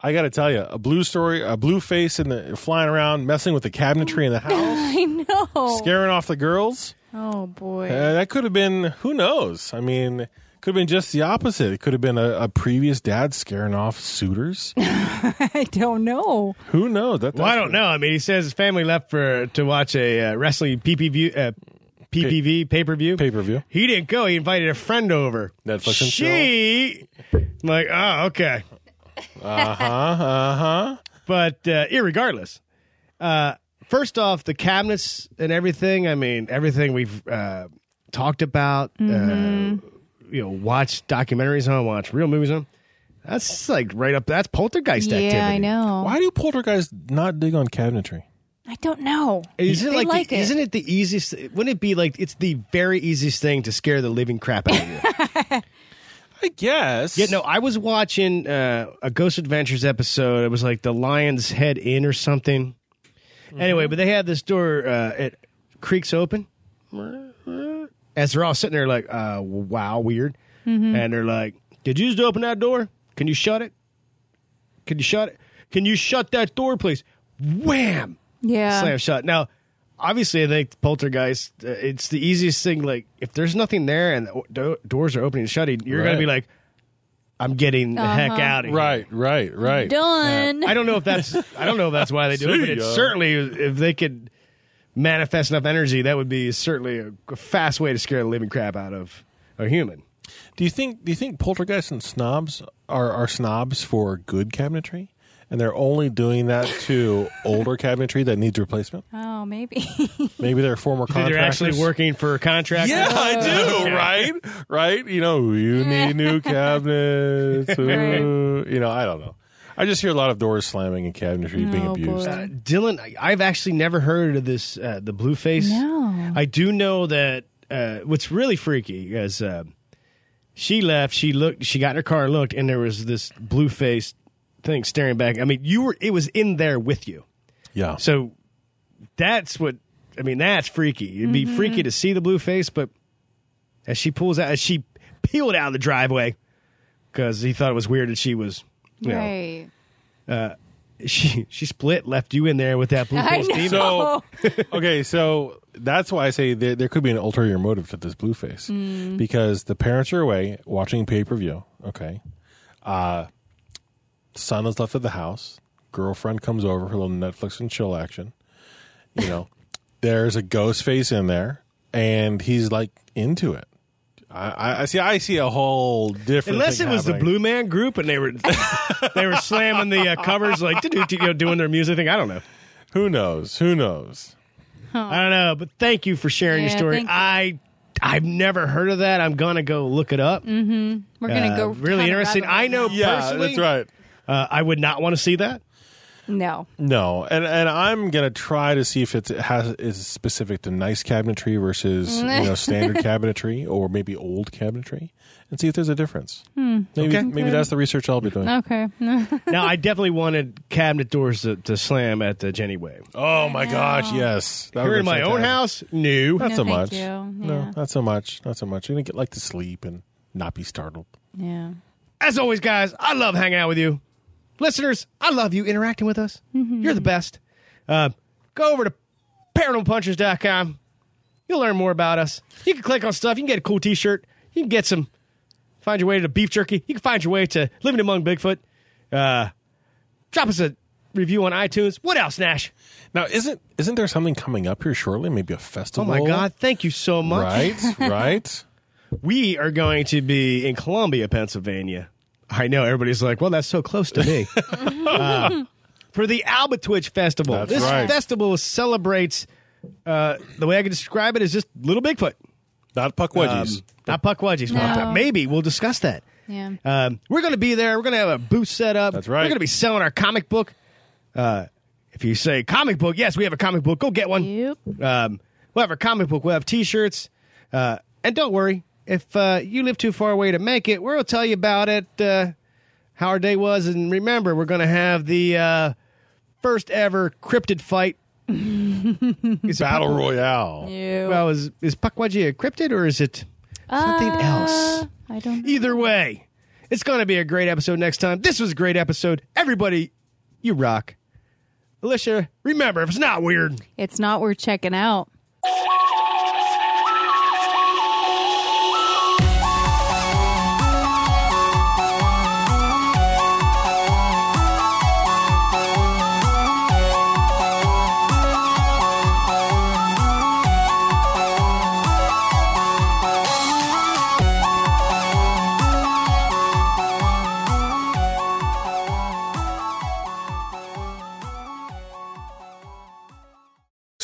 I got to tell you, a blue story, a blue face in the flying around, messing with the cabinetry in the house, I know. scaring off the girls. Oh boy. Uh, that could have been, who knows? I mean, could have been just the opposite. It could have been a, a previous dad scaring off suitors. I don't know. who knows? That, Well, I don't know. I mean, he says his family left for to watch a uh, wrestling PPV, uh, PPV pay per view. Pay per view. He didn't go. He invited a friend over. Netflix and she, I'm like, oh, okay. Uh huh. Uh huh. But uh, irregardless, uh, first off, the cabinets and everything. I mean, everything we've uh, talked about, uh, you know, watch documentaries on, watch real movies on. That's like right up. That's poltergeist yeah, activity. Yeah, I know. Why do poltergeists not dig on cabinetry? I don't know. Isn't it They like, like the, it. isn't it the easiest? Wouldn't it be like it's the very easiest thing to scare the living crap out of you? I I guess. Yeah, no, I was watching uh, a Ghost Adventures episode. It was like the Lion's Head Inn or something. Anyway, but they had this door. Uh, it creaks open as they're all sitting there, like, uh, "Wow, weird." And they're like, "Did you just open that door? Can you shut it? Can you shut it? Can you shut that door, please?" Wham! Yeah. Slam shut. Now, obviously, I think poltergeist. Uh, it's the easiest thing. Like, if there's nothing there and the do- doors are opening and shutting, you're gonna Right. be like, "I'm getting the heck Uh-huh. out of here." Right, right, right. Done. I don't know if that's I don't know if that's why they do it, but See it's ya. certainly if they could manifest enough energy, that would be certainly a, a fast way to scare the living crap out of a human. Do you think do you think poltergeists and snobs are, are snobs for good cabinetry? And they're only doing that to older cabinetry that needs replacement? Oh, maybe. Maybe they're former contractor. They're actually working for a contractor. Yeah, I do. Right, right. You know, you need new cabinets. Ooh. You know, I don't know. I just hear a lot of doors slamming and cabinetry being Oh, abused. Uh, Dylan, I- I've actually never heard of this. Uh, the blue face. No. I do know that. Uh, what's really freaky is uh, she left. She looked. She got in her car and looked, and there was this blue face thing staring back. I mean, you were. It was in there with you. Yeah. So that's what I mean. That's freaky. It'd be freaky to see the blue face, but as she pulls out, as she peeled out of the driveway, because he thought it was weird that she was, you know, right. she she split, left you in there with that blue face demon. So, okay, so that's why I say there, there could be an ulterior motive to this blue face Hmm. because the parents are away watching pay per view. Okay, uh, son is left at the house. Girlfriend comes over for a little Netflix and chill action. You know, there's a ghost face in there, and he's like into it. I, I, I see. I see a whole different. Unless thing it was the. Blue Man Group and they were they were slamming the uh, covers like you know, doing their music thing. I don't know. Who knows? Who knows? I don't know. But thank you for sharing your story. I I've never heard of that. I'm gonna go look it up. We're gonna Uh, go. really interesting. I know Yeah, personally. that's right. Uh, I would not want to see that. No. No, and and I'm gonna try to see if it has is specific to nice cabinetry versus you know standard cabinetry or maybe old cabinetry, and see if there's a difference. Maybe Okay. maybe that's the research I'll be doing. Okay. now I definitely wanted cabinet doors to, to slam at the Jenny Wade. Oh my gosh, yes, That Here in my own fantastic. house, no. Not No, so much. you. No, Yeah. not so much. Not so much. You're gonna get like to sleep and not be startled. yeah. As always, guys, I love hanging out with you. Listeners, I love you interacting with us. You're the best. Uh, go over to paranormalpunchers.com. You'll learn more about us. You can click on stuff. You can get a cool t shirt. You can get some, find your way to beef jerky. You can find your way to living among Bigfoot. Uh, drop us a review on iTunes. What else, Nash? Now, isn't isn't there something coming up here shortly? Maybe a festival. Oh my God. Thank you so much. Right, right. We are going to be in Columbia, Pennsylvania. I know everybody's like, well, that's so close to me. Uh, for the Albatwitch Festival. That's this right. festival celebrates, uh, the way I can describe it is just Little Bigfoot. Not puckwudgies. Um, not Puckwudgies. No. Maybe we'll discuss that. Yeah. Um, we're going to be there. We're going to have a booth set up. That's right. We're going to be selling our comic book. Uh, if you say comic book, yes, we have a comic book. Go get one. Yep. Um, we'll have a comic book. We'll have T-shirts. Uh, and don't worry, if uh, you live too far away to make it, we'll tell you about it, uh, how our day was. And remember, we're going to have the uh, first ever cryptid fight. Is Battle Puck- Royale. You. Well, is, is Puckwudgie a cryptid or is it something Uh, else? I don't. know. Either way, it's going to be a great episode next time. This was a great episode. Everybody, you rock. Alicia, remember, if it's not weird, It's not worth checking out.